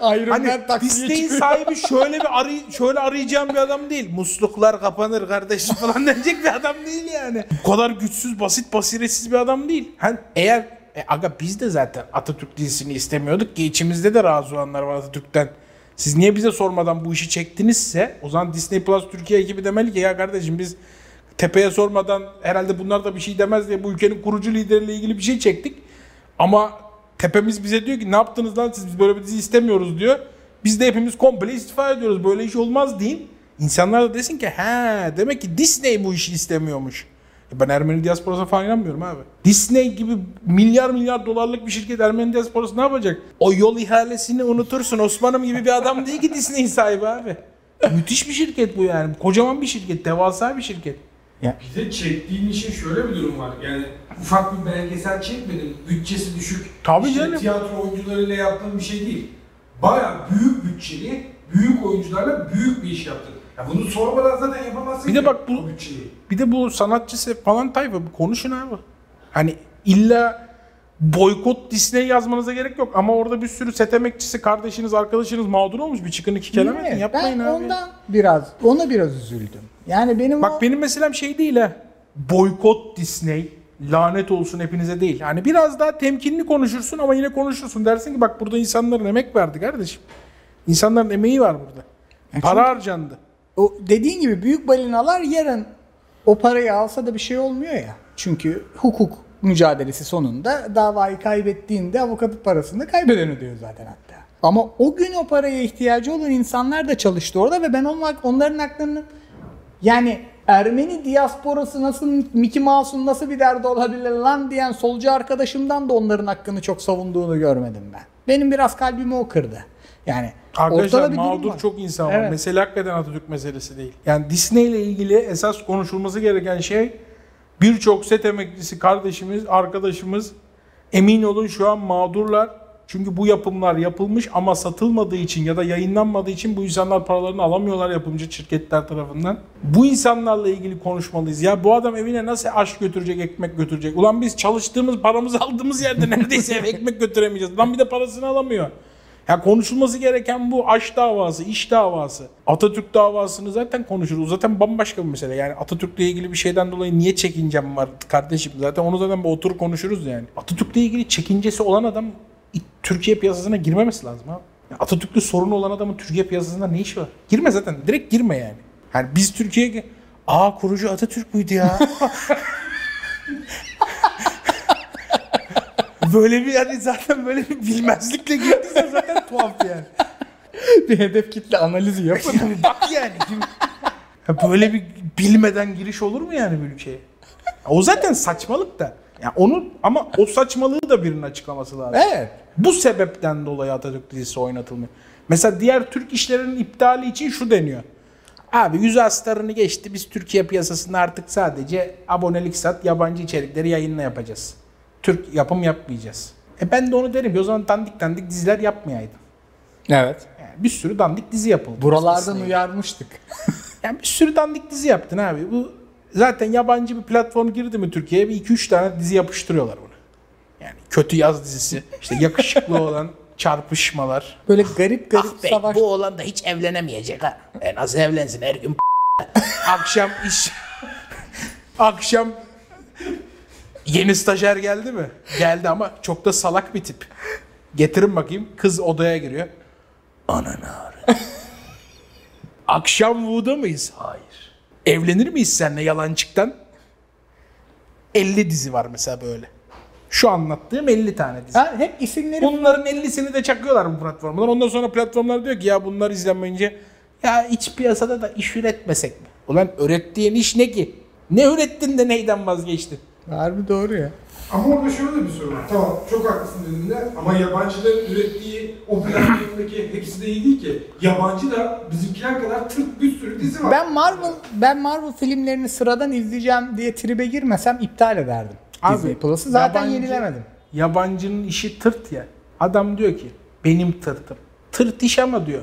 Iron Hani Man sahibi şöyle bir aray şöyle arayacağım bir adam değil. Musluklar kapanır kardeşim [laughs] falan denecek bir adam değil yani. Bu kadar güçsüz, basit, basiretsiz bir adam değil. Hani eğer e, aga biz de zaten Atatürk dizisini istemiyorduk ki içimizde de razı olanlar var Atatürk'ten. Siz niye bize sormadan bu işi çektinizse o zaman Disney Plus Türkiye ekibi demeli ki ya kardeşim biz tepeye sormadan herhalde bunlar da bir şey demez diye bu ülkenin kurucu lideriyle ilgili bir şey çektik. Ama tepemiz bize diyor ki ne yaptınız lan siz biz böyle bir dizi istemiyoruz diyor. Biz de hepimiz komple istifa ediyoruz. Böyle iş olmaz deyin. İnsanlar da desin ki he demek ki Disney bu işi istemiyormuş. E Ben Ermeni diasporasına falan inanmıyorum abi. Disney gibi milyar milyar dolarlık bir şirket Ermeni diasporası ne yapacak? O yol ihalesini unutursun. Osman'ım gibi bir adam değil ki Disney'in sahibi abi. Müthiş bir şirket bu yani. Kocaman bir şirket. Devasa bir şirket. Bir de çektiğin işin şöyle bir durum var. Yani ufak bir belgesel çekmedin. Bütçesi düşük. Tabii işte canım. Tiyatro oyuncularıyla yaptığın bir şey değil. Baya büyük bütçeli, büyük oyuncularla büyük bir iş yaptın. Ya bunu sormadan zaten yapamazsın Bir de bak bu- bütçeyi. Bir de bu sanatçısı falan tayfa konuşun abi. Hani illa boykot Disney yazmanıza gerek yok ama orada bir sürü set emekçisi, kardeşiniz, arkadaşınız mağdur olmuş. Bir çıkın iki kelam edin. Yapmayın ben abi. ondan biraz ona biraz üzüldüm. Yani benim o- Bak benim meselem şey değil ha. Boykot Disney. Lanet olsun hepinize değil. Hani biraz daha temkinli konuşursun ama yine konuşursun. Dersin ki bak burada insanların emek verdi kardeşim. İnsanların emeği var burada. Para harcandı. o dediğin gibi büyük balinalar yarın o parayı alsa da bir şey olmuyor ya. Çünkü hukuk mücadelesi sonunda davayı kaybettiğinde avukatın parasını da kaybeden ödüyor zaten hatta. Ama o gün o paraya ihtiyacı olan insanlar da çalıştı orada ve ben onlar, onların haklarını yani Ermeni diasporası nasıl Mickey Mouse'un nasıl bir derdi olabilir lan diyen solcu arkadaşımdan da onların hakkını çok savunduğunu görmedim ben. Benim biraz kalbimi o kırdı. Yani Arkadaşlar bir mağdur var. çok insan var. Evet. Mesele hakikaten Atatürk meselesi değil. Yani Disney ile ilgili esas konuşulması gereken şey birçok set emekçisi kardeşimiz, arkadaşımız emin olun şu an mağdurlar. Çünkü bu yapımlar yapılmış ama satılmadığı için ya da yayınlanmadığı için bu insanlar paralarını alamıyorlar yapımcı şirketler tarafından. Bu insanlarla ilgili konuşmalıyız. Ya bu adam evine nasıl aş götürecek, ekmek götürecek? Ulan biz çalıştığımız, paramızı aldığımız yerde [laughs] neredeyse eve ekmek götüremeyeceğiz. Lan bir de parasını alamıyor. Ya konuşulması gereken bu aş davası, iş davası. Atatürk davasını zaten konuşuruz. Zaten bambaşka bir mesele. Yani Atatürk'le ilgili bir şeyden dolayı niye çekincem var kardeşim? Zaten onu zaten bir oturup konuşuruz yani. Atatürk'le ilgili çekincesi olan adam Türkiye piyasasına girmemesi lazım abi. Ya Atatürk'le sorunu olan adamın Türkiye piyasasında ne işi var? Girme zaten. Direkt girme yani. Yani biz Türkiye'ye... Aa kurucu Atatürk müydü ya? [laughs] böyle bir yani zaten böyle bir bilmezlikle girdiysen zaten tuhaf yani. bir hedef kitle analizi yapın. Yani [laughs] bak yani. Ya böyle bir bilmeden giriş olur mu yani bir ülkeye? O zaten saçmalık da. Ya onu ama o saçmalığı da birinin açıklaması lazım. evet. Bu sebepten dolayı Atatürk dizisi oynatılmıyor. Mesela diğer Türk işlerinin iptali için şu deniyor. Abi yüz astarını geçti. Biz Türkiye piyasasında artık sadece abonelik sat, yabancı içerikleri yayınla yapacağız. Türk yapım yapmayacağız. E ben de onu derim ki o zaman dandik dandik diziler yapmayaydın. Evet. Yani bir sürü dandik dizi yapıldı. Buralardan uyarmıştık. Yani bir sürü dandik dizi yaptın abi. Bu zaten yabancı bir platform girdi mi Türkiye'ye bir 2-3 tane dizi yapıştırıyorlar bunu. Yani kötü yaz dizisi, işte yakışıklı [laughs] olan çarpışmalar. Böyle garip garip Ah bey, savaş. bu oğlan da hiç evlenemeyecek ha. E nasıl evlensin her gün [laughs] Akşam iş akşam yeni stajyer geldi mi? Geldi ama çok da salak bir tip. Getirin bakayım. Kız odaya giriyor. Ananı. Akşam Vu'da mıyız? Hayır. Evlenir miyiz seninle yalancıktan? 50 dizi var mesela böyle. Şu anlattığım 50 tane dizi. Ha, hep isimleri Bunların 50'sini de çakıyorlar bu platformlar. Ondan sonra platformlar diyor ki ya bunlar izlenmeyince ya iç piyasada da iş üretmesek mi? Ulan ürettiğin iş ne ki? Ne ürettin de neyden vazgeçtin? Harbi doğru ya. Ama orada şöyle de bir sorun var. Tamam çok haklısın dediğinde ama yabancıların ürettiği o platformdaki [clears throat] hepsi de iyi değil ki. Yabancı da bizimkiler kadar tırt bir sürü dizi var. Ben Marvel ben Marvel filmlerini sıradan izleyeceğim diye tribe girmesem iptal ederdim. Disney Plus'ı zaten yabancı- yenilemedim. Yabancının işi tırt ya. Adam diyor ki benim tırtım. Tırt iş ama diyor.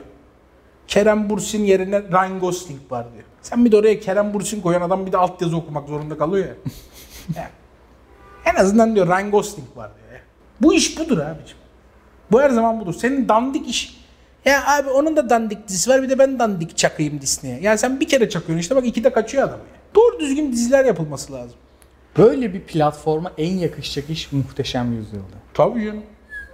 Kerem Bursin yerine Ryan Gosling var diyor. Sen bir de oraya Kerem Bursin koyan adam bir de altyazı okumak zorunda kalıyor ya. [laughs] Yani en azından diyor Ryan Gosling var diyor. Bu iş budur abicim. Bu her zaman budur. Senin dandik iş. Ya abi onun da dandik dizisi var bir de ben dandik çakayım Disney'e. Ya sen bir kere çakıyorsun işte bak iki de kaçıyor adam ya. Doğru düzgün diziler yapılması lazım. Böyle bir platforma en yakışacak iş muhteşem yüzyılda. Tabii canım.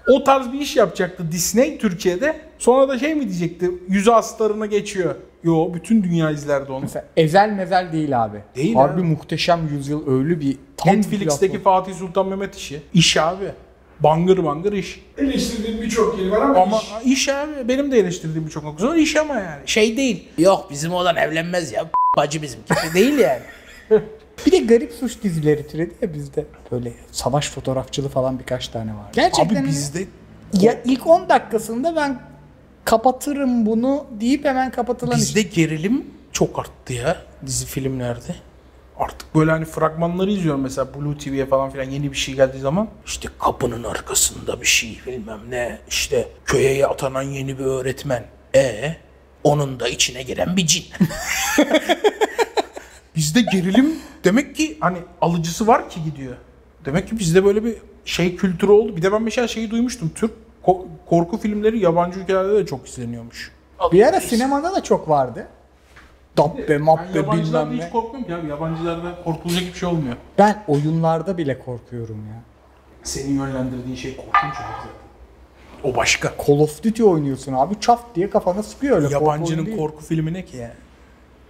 O tarz bir iş yapacaktı Disney Türkiye'de. Sonra da şey mi diyecekti? Yüzü astarına geçiyor. Yo bütün dünya izlerdi onu. Mesela ezel mezel değil abi. Değil Harbi abi. muhteşem yüzyıl öyle bir tam bir Netflix'teki platform. Fatih Sultan Mehmet işi. İş abi. Bangır bangır iş. Eleştirdiğim birçok yeri var ama, Ama iş. iş abi. Benim de eleştirdiğim birçok nokta. Sonra iş ama yani. Şey değil. Yok bizim oğlan evlenmez ya. Bacı bizim. [laughs] Değil yani. [laughs] Bir de garip suç dizileri türedi ya bizde. Böyle savaş fotoğrafçılığı falan birkaç tane var. Gerçekten abi bizde ya ilk 10 dakikasında ben kapatırım bunu deyip hemen kapatılan iş. bizde gerilim çok arttı ya dizi filmlerde. Artık böyle hani fragmanları izliyorum mesela Blue TV'ye falan filan yeni bir şey geldiği zaman. İşte kapının arkasında bir şey bilmem ne. İşte köye atanan yeni bir öğretmen. E onun da içine giren bir cin. [laughs] bizde gerilim demek ki hani alıcısı var ki gidiyor. Demek ki bizde böyle bir şey kültürü oldu. Bir de ben mesela şeyi duymuştum. Türk korku filmleri yabancı ülkelerde de çok izleniyormuş. Bir ara sinemada da çok vardı. Dabbe Ben mabbe yabancılarda bilmem hiç ne. korkmuyorum ki abi. Yabancılarda korkulacak hiçbir şey olmuyor. Ben oyunlarda bile korkuyorum ya. Senin yönlendirdiğin şey korkunç abi zaten. O başka. Call of Duty oynuyorsun abi çaf diye kafana sıkıyor öyle. korku Yabancının değil. korku filmi ne ki ya?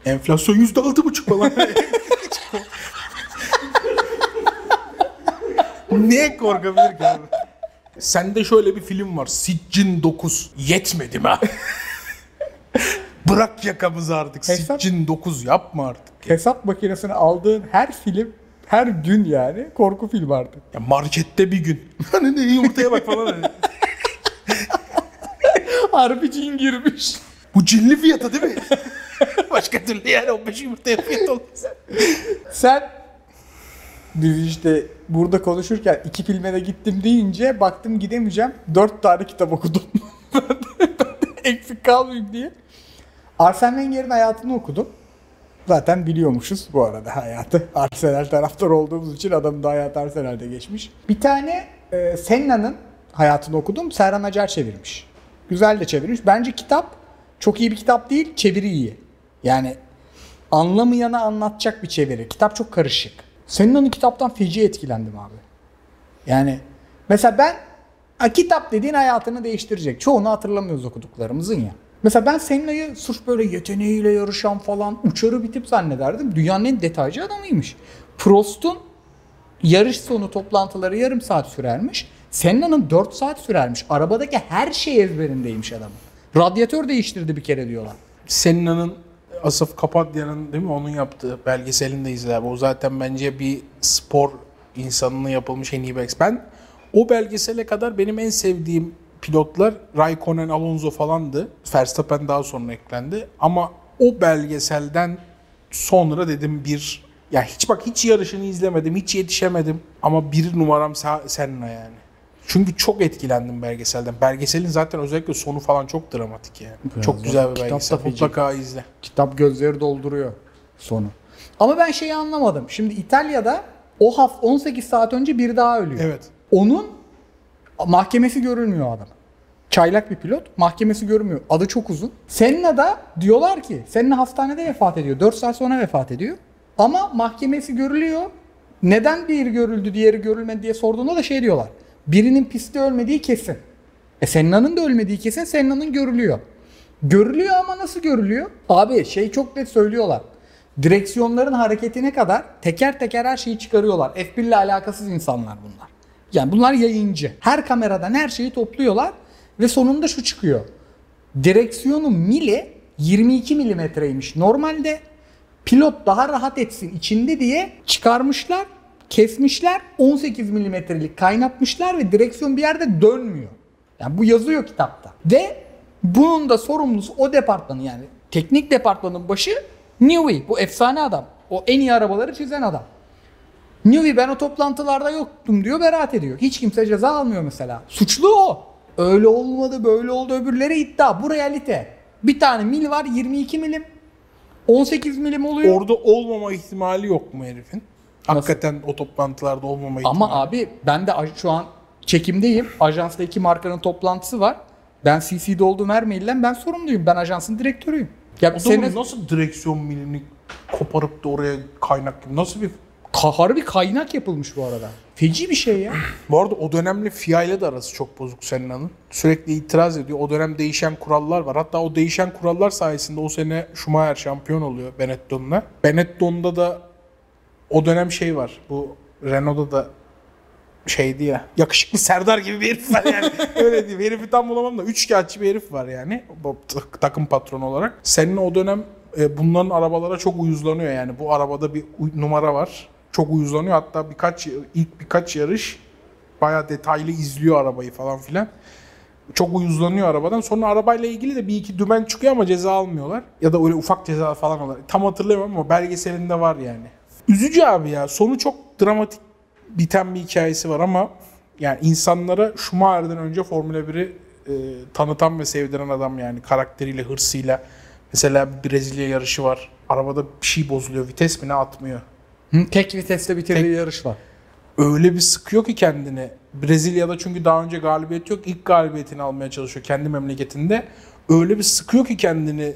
Enflasyon yüzde altı buçuk falan. [laughs] Niye korkabilir ki abi? Sende şöyle bir film var. Siccin 9. Yetmedi mi? [laughs] Bırak yakamızı artık. Hesap- Siccin 9 yapma artık. Hesap makinesini aldığın her film her gün yani korku filmi artık. Ya markette bir gün. [laughs] Hani ne yumurtaya bak falan. hani. [laughs] Harbi cin girmiş. Bu cinli fiyata değil mi? Başka türlü yani 15 yumurtaya fiyat olmaz. Sen biz işte burada konuşurken iki filme de gittim deyince baktım gidemeyeceğim. Dört tane kitap okudum. [laughs] Eksik kalmayayım diye. Arsene Wenger'in hayatını okudum. Zaten biliyormuşuz bu arada hayatı. Arsenal taraftar olduğumuz için adamın da hayatı Arsenal'de geçmiş. Bir tane e, Senna'nın hayatını okudum. Serhan Acar çevirmiş. Güzel de çevirmiş. Bence kitap çok iyi bir kitap değil, çeviri iyi. Yani anlamayana anlatacak bir çeviri. Kitap çok karışık. Senna'nın kitaptan feci etkilendim abi. Yani mesela ben Ha, kitap dediğin hayatını değiştirecek. Çoğunu hatırlamıyoruz okuduklarımızın ya. Mesela ben Senna'yı sırf böyle yeteneğiyle yarışan falan uçarı bir tip zannederdim. Dünyanın en detaycı adamıymış. Prost'un yarış sonu toplantıları yarım saat sürermiş. Senna'nın 4 saat sürermiş. Arabadaki her şey ezberindeymiş adamın. Radyatör değiştirdi bir kere diyorlar. Senna'nın Asaf Kapadya'nın değil mi onun yaptığı belgeselini de izle abi. O zaten bence bir spor insanına yapılmış en iyi belgesel. Ben o belgesele kadar benim en sevdiğim pilotlar Raikkonen, Alonso falandı. Verstappen daha sonra eklendi. Ama o belgeselden sonra dedim bir ya hiç bak hiç yarışını izlemedim, hiç yetişemedim ama bir numaram Senna yani. Çünkü çok etkilendim belgeselden. Belgeselin zaten özellikle sonu falan çok dramatik yani. Biraz çok da- güzel bir kitap da belgesel. feci. Mutlaka izle. Kitap gözleri dolduruyor sonu. Ama ben şeyi anlamadım. Şimdi İtalya'da o hafta 18 saat önce bir daha ölüyor. Evet. Onun mahkemesi görülmüyor adam. Çaylak bir pilot. Mahkemesi görünmüyor. Adı çok uzun. Senna'da diyorlar ki Senna hastanede vefat ediyor. 4 saat sonra vefat ediyor. Ama mahkemesi görülüyor. Neden diğeri görüldü diğeri görülmedi diye sorduğunda da şey diyorlar. Birinin pistte ölmediği kesin. E Senna'nın da ölmediği kesin. Senna'nın görülüyor. Görülüyor ama nasıl görülüyor? Abi şey çok net söylüyorlar. Direksiyonların hareketine kadar teker teker her şeyi çıkarıyorlar. F1 ile alakasız insanlar bunlar. Yani bunlar yayıncı. Her kameradan her şeyi topluyorlar ve sonunda şu çıkıyor. Direksiyonun mili 22 milimetreymiş. Normalde pilot daha rahat etsin içinde diye çıkarmışlar, kesmişler, 18 milimetrelik kaynatmışlar ve direksiyon bir yerde dönmüyor. Yani bu yazıyor kitapta. Ve bunun da sorumlusu o departmanın yani teknik departmanın başı Newey. Bu efsane adam. O en iyi arabaları çizen adam. Newey ben o toplantılarda yoktum diyor beraat ediyor. Hiç kimse ceza almıyor mesela. Suçlu o. Öyle olmadı böyle oldu öbürleri iddia. Bu realite. Bir tane mil var 22 milim. 18 milim oluyor. Orada olmama ihtimali yok mu herifin? Hakikaten o toplantılarda olmama ihtimali. Ama abi ben de şu an çekimdeyim. Ajansta iki markanın toplantısı var. Ben CC'de olduğum her mailden ben sorumluyum. Ben ajansın direktörüyüm. Ya o sene, nasıl direksiyon milini koparıp da oraya kaynak gibi nasıl bir harbi kaynak yapılmış bu arada. Feci bir şey ya. Bu arada o dönemle FIA ile de arası çok bozuk Senna'nın. Sürekli itiraz ediyor. O dönem değişen kurallar var. Hatta o değişen kurallar sayesinde o sene Schumacher şampiyon oluyor Benetton'la. Benetton'da da o dönem şey var. Bu Renault'da da şeydi ya. Yakışıklı Serdar gibi bir herif var yani. [laughs] Öyle diyeyim. Herifi tam bulamam da üçkağıtçı bir herif var yani. Takım patronu olarak. Senin o dönem e, bunların arabalara çok uyuzlanıyor yani. Bu arabada bir numara var. Çok uyuzlanıyor. Hatta birkaç ilk birkaç yarış bayağı detaylı izliyor arabayı falan filan. Çok uyuzlanıyor arabadan. Sonra arabayla ilgili de bir iki dümen çıkıyor ama ceza almıyorlar. Ya da öyle ufak ceza falan oluyor. Tam hatırlamıyorum ama belgeselinde var yani. Üzücü abi ya. Sonu çok dramatik biten bir hikayesi var ama yani insanlara Schumacher'den önce Formula 1'i e, tanıtan ve sevdiren adam yani karakteriyle, hırsıyla. Mesela Brezilya yarışı var. Arabada bir şey bozuluyor. Vites mi ne atmıyor. Hı, tek viteste bitirdiği Tek- yarış var. öyle bir sıkıyor ki kendini. Brezilya'da çünkü daha önce galibiyet yok. İlk galibiyetini almaya çalışıyor kendi memleketinde. Öyle bir sıkıyor ki kendini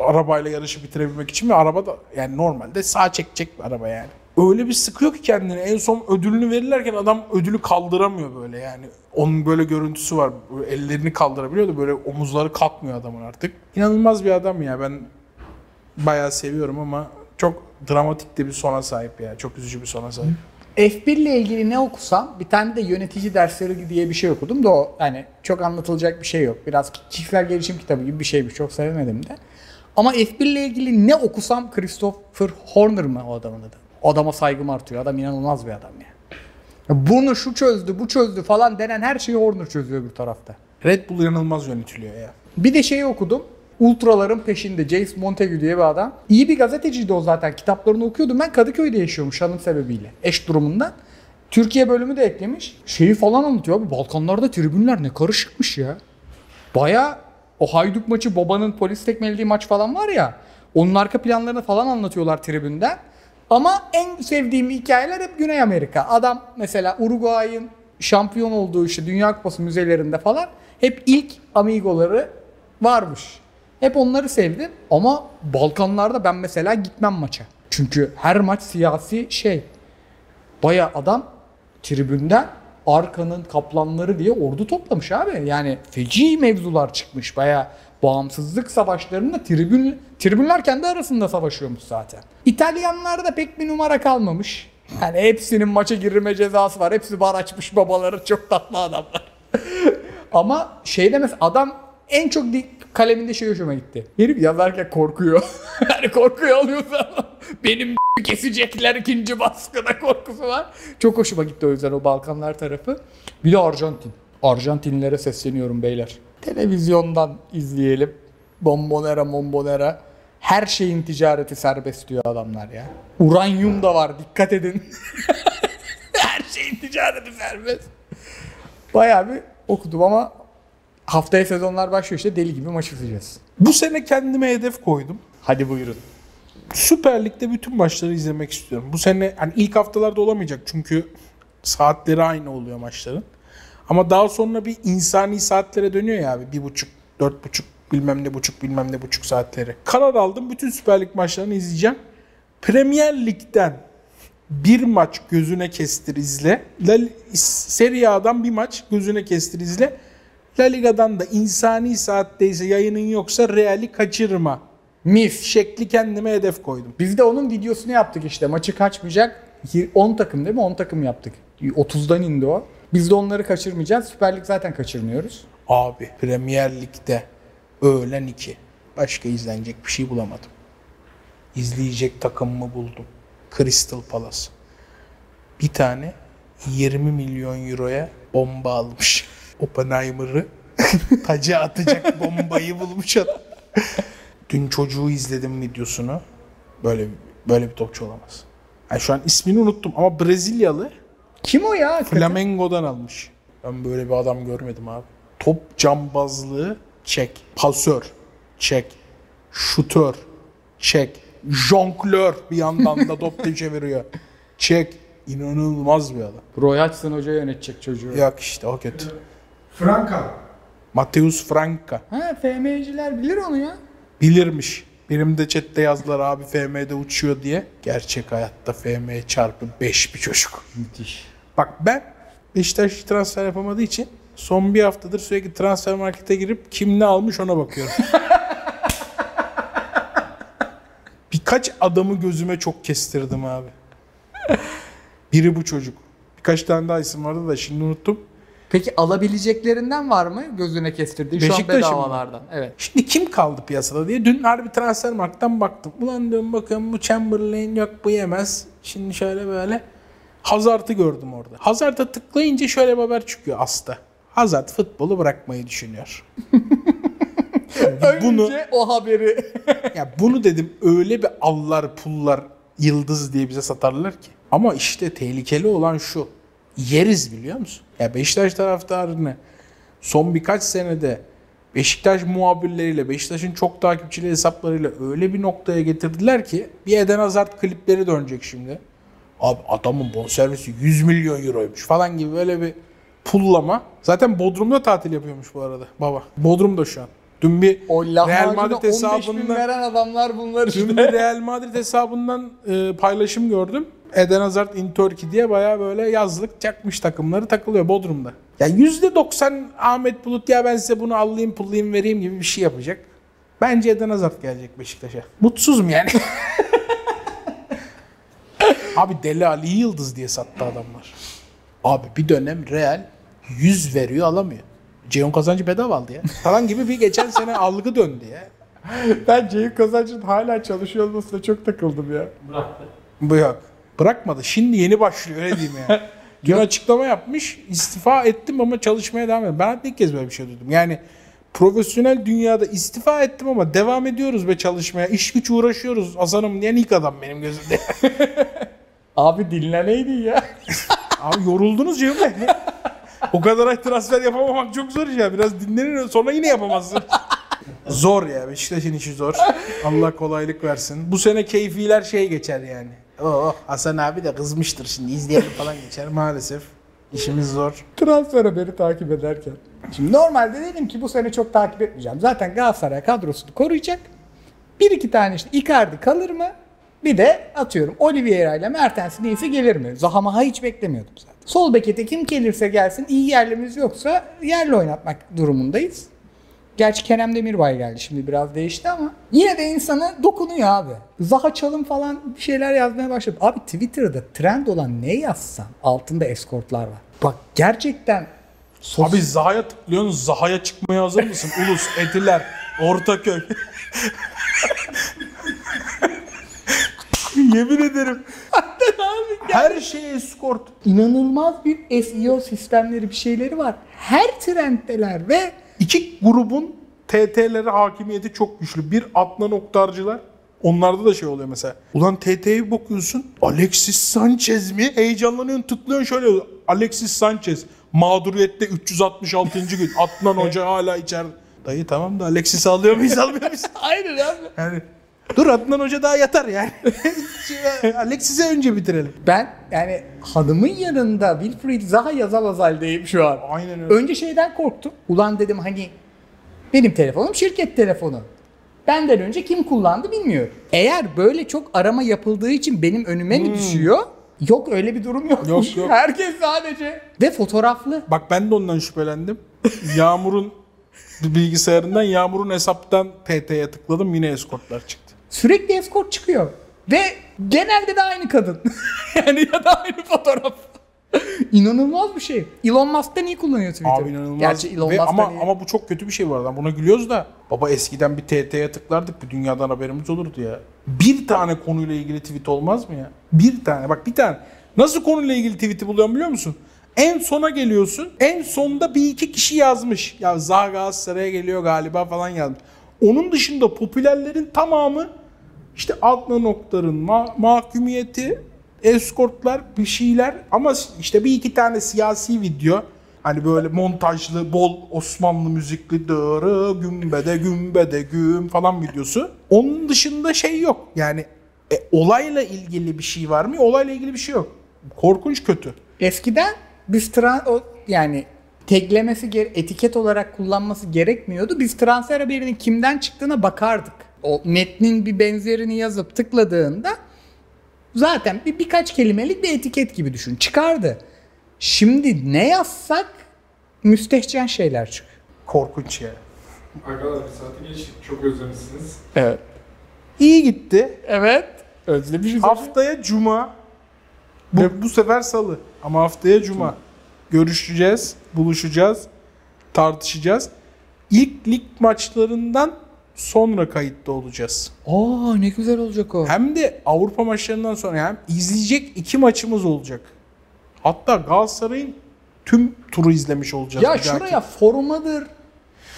arabayla yarışı bitirebilmek için ve araba da yani normalde sağ çekecek bir araba yani. Öyle bir sıkıyor ki kendini. En son ödülünü verirlerken adam ödülü kaldıramıyor böyle yani. Onun böyle görüntüsü var. Böyle ellerini kaldırabiliyor da böyle omuzları kalkmıyor adamın artık. İnanılmaz bir adam ya. Ben bayağı seviyorum ama çok dramatik de bir sona sahip ya. Çok üzücü bir sona sahip. F1 ile ilgili ne okusam bir tane de yönetici dersleri diye bir şey okudum da o yani çok anlatılacak bir şey yok. Biraz kişisel gelişim kitabı gibi bir şeymiş. Çok sevemedim de. Ama F1 ile ilgili ne okusam Christopher Horner mı o adamın adı? O adama saygım artıyor. Adam inanılmaz bir adam ya. Bunu şu çözdü, bu çözdü falan denen her şeyi Horner çözüyor bir tarafta. Red Bull inanılmaz yönetiliyor ya. Bir de şeyi okudum. Ultraların peşinde Jace Montague diye bir adam. İyi bir gazeteciydi o zaten. Kitaplarını okuyordum. Ben Kadıköy'de yaşıyormuş hanım sebebiyle. Eş durumundan. Türkiye bölümü de eklemiş. Şeyi falan anlatıyor abi. Balkanlarda tribünler ne karışıkmış ya. Baya o hayduk maçı babanın polis tekmelediği maç falan var ya. Onun arka planlarını falan anlatıyorlar tribünden. Ama en sevdiğim hikayeler hep Güney Amerika. Adam mesela Uruguay'ın şampiyon olduğu işte Dünya Kupası müzelerinde falan hep ilk amigoları varmış. Hep onları sevdim ama Balkanlarda ben mesela gitmem maça. Çünkü her maç siyasi şey. Baya adam tribünden Arkanın kaplanları diye ordu toplamış abi. Yani feci mevzular çıkmış. Baya bağımsızlık savaşlarında tribün, tribünler kendi arasında savaşıyormuş zaten. İtalyanlarda pek bir numara kalmamış. Yani hepsinin maça girme cezası var. Hepsi bar açmış babaları. Çok tatlı adamlar. [laughs] Ama şeyde mesela adam en çok kaleminde şey hoşuma gitti. Herif yazarken korkuyor. [laughs] yani korkuyor alıyorsa [laughs] benim [laughs] kesecekler ikinci baskıda korkusu var. Çok hoşuma gitti o yüzden o Balkanlar tarafı. Bir de Arjantin. Arjantinlilere sesleniyorum beyler. Televizyondan izleyelim. Bombonera bombonera. Her şeyin ticareti serbest diyor adamlar ya. Uranyum da var dikkat edin. Her şeyin ticareti serbest. Bayağı bir okudum ama haftaya sezonlar başlıyor işte deli gibi maç izleyeceğiz. Bu sene kendime hedef koydum. Hadi buyurun. Süper Lig'de bütün maçları izlemek istiyorum. Bu sene hani ilk haftalarda olamayacak çünkü saatleri aynı oluyor maçların. Ama daha sonra bir insani saatlere dönüyor ya abi. Bir buçuk, dört buçuk, bilmem ne buçuk, bilmem ne buçuk saatleri. Karar aldım. Bütün Süper Lig maçlarını izleyeceğim. Premier Lig'den bir maç gözüne kestir izle. La, Serie A'dan bir maç gözüne kestir izle. La Liga'dan da insani saatteyse yayının yoksa Real'i kaçırma Mis. şekli kendime hedef koydum. Biz de onun videosunu yaptık işte. Maçı kaçmayacak. 10 takım değil mi? 10 takım yaptık. 30'dan indi o. Biz de onları kaçırmayacağız. Süper Lig zaten kaçırmıyoruz. Abi Premier Lig'de öğlen 2. Başka izlenecek bir şey bulamadım. İzleyecek takımımı buldum. Crystal Palace. Bir tane 20 milyon euroya bomba almış. Oppenheimer'ı [laughs] taca atacak bombayı bulmuş adam. Dün çocuğu izledim videosunu. Böyle böyle bir topçu olamaz. Yani şu an ismini unuttum ama Brezilyalı Kim o ya? Flamengo'dan almış. Ben böyle bir adam görmedim abi. Top cambazlığı çek. Pasör çek. Şutör çek. Jonglör bir yandan da top çeviriyor. Çek. İnanılmaz bir adam. Roy Hodgson Hoca yönetecek çocuğu. Yok işte o kötü. Franka. Mateus Franca. Ha FM'ciler bilir onu ya. Bilirmiş. Benim de chatte yazdılar abi FM'de uçuyor diye. Gerçek hayatta FM çarpı 5 bir çocuk. Müthiş. Bak ben Beşiktaş transfer yapamadığı için son bir haftadır sürekli transfer markete girip kim ne almış ona bakıyorum. [laughs] Birkaç adamı gözüme çok kestirdim abi. Biri bu çocuk. Birkaç tane daha isim vardı da şimdi unuttum. Peki alabileceklerinden var mı gözüne kestirdiği şu an Beşiktaş'ın mı? bedavalardan? Evet. Şimdi kim kaldı piyasada diye dün harbi transfer marktan baktım. Ulan diyorum bakıyorum bu Chamberlain yok bu yemez. Şimdi şöyle böyle Hazard'ı gördüm orada. Hazard'a tıklayınca şöyle bir haber çıkıyor As'ta. Hazard futbolu bırakmayı düşünüyor. [laughs] bunu Önce o haberi. [laughs] ya bunu dedim öyle bir allar pullar yıldız diye bize satarlar ki. Ama işte tehlikeli olan şu. Yeriz biliyor musun? Ya Beşiktaş taraftarını son birkaç senede Beşiktaş muhabirleriyle, Beşiktaş'ın çok takipçili hesaplarıyla öyle bir noktaya getirdiler ki bir Eden Hazard klipleri dönecek şimdi. Abi adamın bonservisi 100 milyon euroymuş falan gibi böyle bir pullama. Zaten Bodrum'da tatil yapıyormuş bu arada baba. Bodrum'da şu an. Dün bir O Real Madrid 15 bin hesabından veren adamlar bunlar Dün işte. bir Real Madrid hesabından e, paylaşım gördüm. Eden Hazard in Turkey diye baya böyle yazlık çakmış takımları takılıyor Bodrum'da. Ya %90 Ahmet Bulut ya ben size bunu alayım pullayayım vereyim gibi bir şey yapacak. Bence Eden Hazard gelecek Beşiktaş'a. Mutsuzum yani. [laughs] Abi Deli Ali Yıldız diye sattı adamlar. Abi bir dönem Real 100 veriyor alamıyor. Ceyhun kazancı bedava aldı ya. Falan gibi bir geçen sene algı döndü ya. Ben Ceyhun Kazancı'nın hala çalışıyor olmasına çok takıldım ya. Bu yok. Bırakmadı. Şimdi yeni başlıyor öyle diyeyim yani. [laughs] Dün açıklama yapmış. istifa ettim ama çalışmaya devam ediyorum. Ben ilk kez böyle bir şey duydum. Yani profesyonel dünyada istifa ettim ama devam ediyoruz be çalışmaya. İş güç uğraşıyoruz. Hasan'ım diyen ilk adam benim gözümde. [laughs] Abi dinleneydin ya. [laughs] Abi yoruldunuz Ceyhun Bey. o kadar ay transfer yapamamak çok zor ya. Biraz dinlenir sonra yine yapamazsın. zor ya. Beşiktaş'ın işi zor. Allah kolaylık versin. Bu sene keyfiler şey geçer yani. Oo, Hasan abi de kızmıştır şimdi izleyelim falan geçer maalesef. İşimiz zor. Transfer haberi takip ederken. Şimdi normalde dedim ki bu sene çok takip etmeyeceğim. Zaten Galatasaray kadrosunu koruyacak. Bir iki tane işte Icardi kalır mı? Bir de atıyorum Oliveira ile Mertens neyse gelir mi? Zahamaha hiç beklemiyordum zaten. Sol bekete kim gelirse gelsin iyi yerlimiz yoksa yerli oynatmak durumundayız. Gerçi Kerem Demirbay geldi şimdi biraz değişti ama yine de insana dokunuyor abi. Zaha Çalım falan bir şeyler yazmaya başladı. Abi Twitter'da trend olan ne yazsan altında eskortlar var. Bak gerçekten sos- Abi Zaha'ya tıklıyorsun. Zaha'ya çıkmaya hazır mısın? [laughs] Ulus, Etiler, Ortaköy. [laughs] Yemin ederim. [laughs] Her şey eskort. inanılmaz bir SEO sistemleri bir şeyleri var. Her trenddeler ve İki grubun TT'lere hakimiyeti çok güçlü. Bir Adnan Oktarcılar. Onlarda da şey oluyor mesela. Ulan TT'ye bakıyorsun. Alexis Sanchez mi? Heyecanlanıyorsun tıklıyorsun şöyle. Alexis Sanchez. Mağduriyette 366. gün. Adnan Hoca hala içeride. Dayı tamam da Alexis'i alıyor muyuz almıyor muyuz? [laughs] aynen abi. Yani dur Adnan Hoca daha yatar yani. [laughs] Alexis'e önce bitirelim. Ben yani hanımın yanında Wilfried Zaha yazamaz haldeyim şu an. Aynen öyle. Önce şeyden korktum. Ulan dedim hani benim telefonum şirket telefonu. Benden önce kim kullandı bilmiyorum. Eğer böyle çok arama yapıldığı için benim önüme mi düşüyor? Yok öyle bir durum yok. Hmm. Yok, yok. [laughs] Herkes sadece. Ve fotoğraflı. Bak ben de ondan şüphelendim. Yağmur'un bilgisayarından Yağmur'un hesaptan TT'ye tıkladım yine eskortlar çıktı. Sürekli eskort çıkıyor. Ve genelde de aynı kadın. [laughs] yani ya da aynı fotoğraf. İnanılmaz bir şey. Elon Musk'tan iyi kullanıyor Twitter'ı. Abi inanılmaz. Gerçi Elon Ve ama iyi. ama bu çok kötü bir şey var lan. Buna gülüyoruz da. Baba eskiden bir TT'ye tıklardık bir dünyadan haberimiz olurdu ya. Bir tane konuyla ilgili tweet olmaz mı ya? Bir tane. Bak bir tane. Nasıl konuyla ilgili tweet'i buluyorum biliyor musun? En sona geliyorsun. En sonda bir iki kişi yazmış. Ya Zaha Galatasaray'a geliyor galiba falan yazmış. Onun dışında popülerlerin tamamı işte Adnan Oktar'ın ma- mahkumiyeti, eskortlar, bir şeyler ama işte bir iki tane siyasi video hani böyle montajlı, bol Osmanlı müzikli dırı, gümbede gümbede güm falan videosu. Onun dışında şey yok. Yani e, olayla ilgili bir şey var mı? Olayla ilgili bir şey yok. Korkunç kötü. Eskiden biz tran o yani teklemesi etiket olarak kullanması gerekmiyordu. Biz transfer haberinin kimden çıktığına bakardık. O metnin bir benzerini yazıp tıkladığında zaten bir birkaç kelimelik bir etiket gibi düşün. Çıkardı. Şimdi ne yazsak müstehcen şeyler çıkıyor. Korkunç ya. Arkadaşlar bir saate geçtik. Çok özlemişsiniz. Evet. İyi gitti. Evet. Özlemişiz. Haftaya cuma. Bu, bu sefer salı. Ama haftaya cuma. Görüşeceğiz, buluşacağız, tartışacağız. İlk lig maçlarından sonra kayıtta olacağız. Aa ne güzel olacak o. Hem de Avrupa maçlarından sonra hem izleyecek iki maçımız olacak. Hatta Galatasaray'ın tüm turu izlemiş olacağız. Ya şuraya formadır,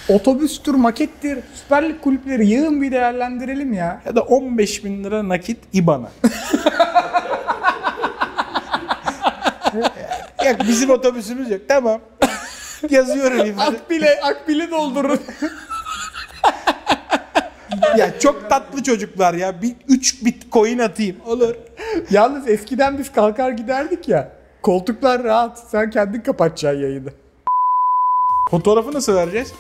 otobüstür, makettir, Süper Lig kulüpleri yığın bir değerlendirelim ya. Ya da 15 bin lira nakit IBAN'a. [laughs] Yok bizim otobüsümüz yok. Tamam. Yazıyorum. Akbile, akbile doldurun. Ya çok tatlı çocuklar ya. Bir 3 bitcoin atayım. Olur. Yalnız eskiden biz kalkar giderdik ya. Koltuklar rahat. Sen kendin kapatacaksın yayını. Fotoğrafı nasıl vereceğiz?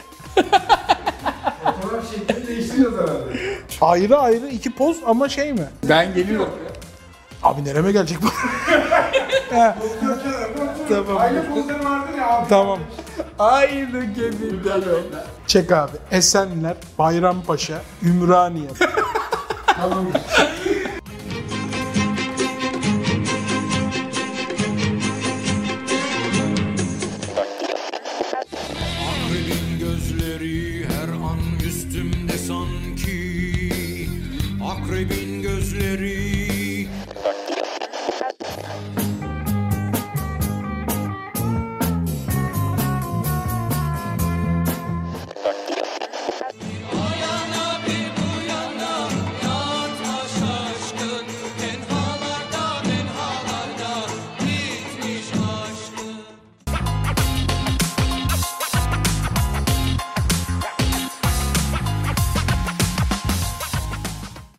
Fotoğraf şeklini değiştiriyoruz herhalde. Ayrı ayrı iki poz ama şey mi? Ben geliyorum. Abi nereme gelecek bu? Tamam. Aile pozları vardır ya abi. tamam. Aynı gemiden o. Çek abi. Esenler, Bayrampaşa, Ümraniye. Tamam. [laughs]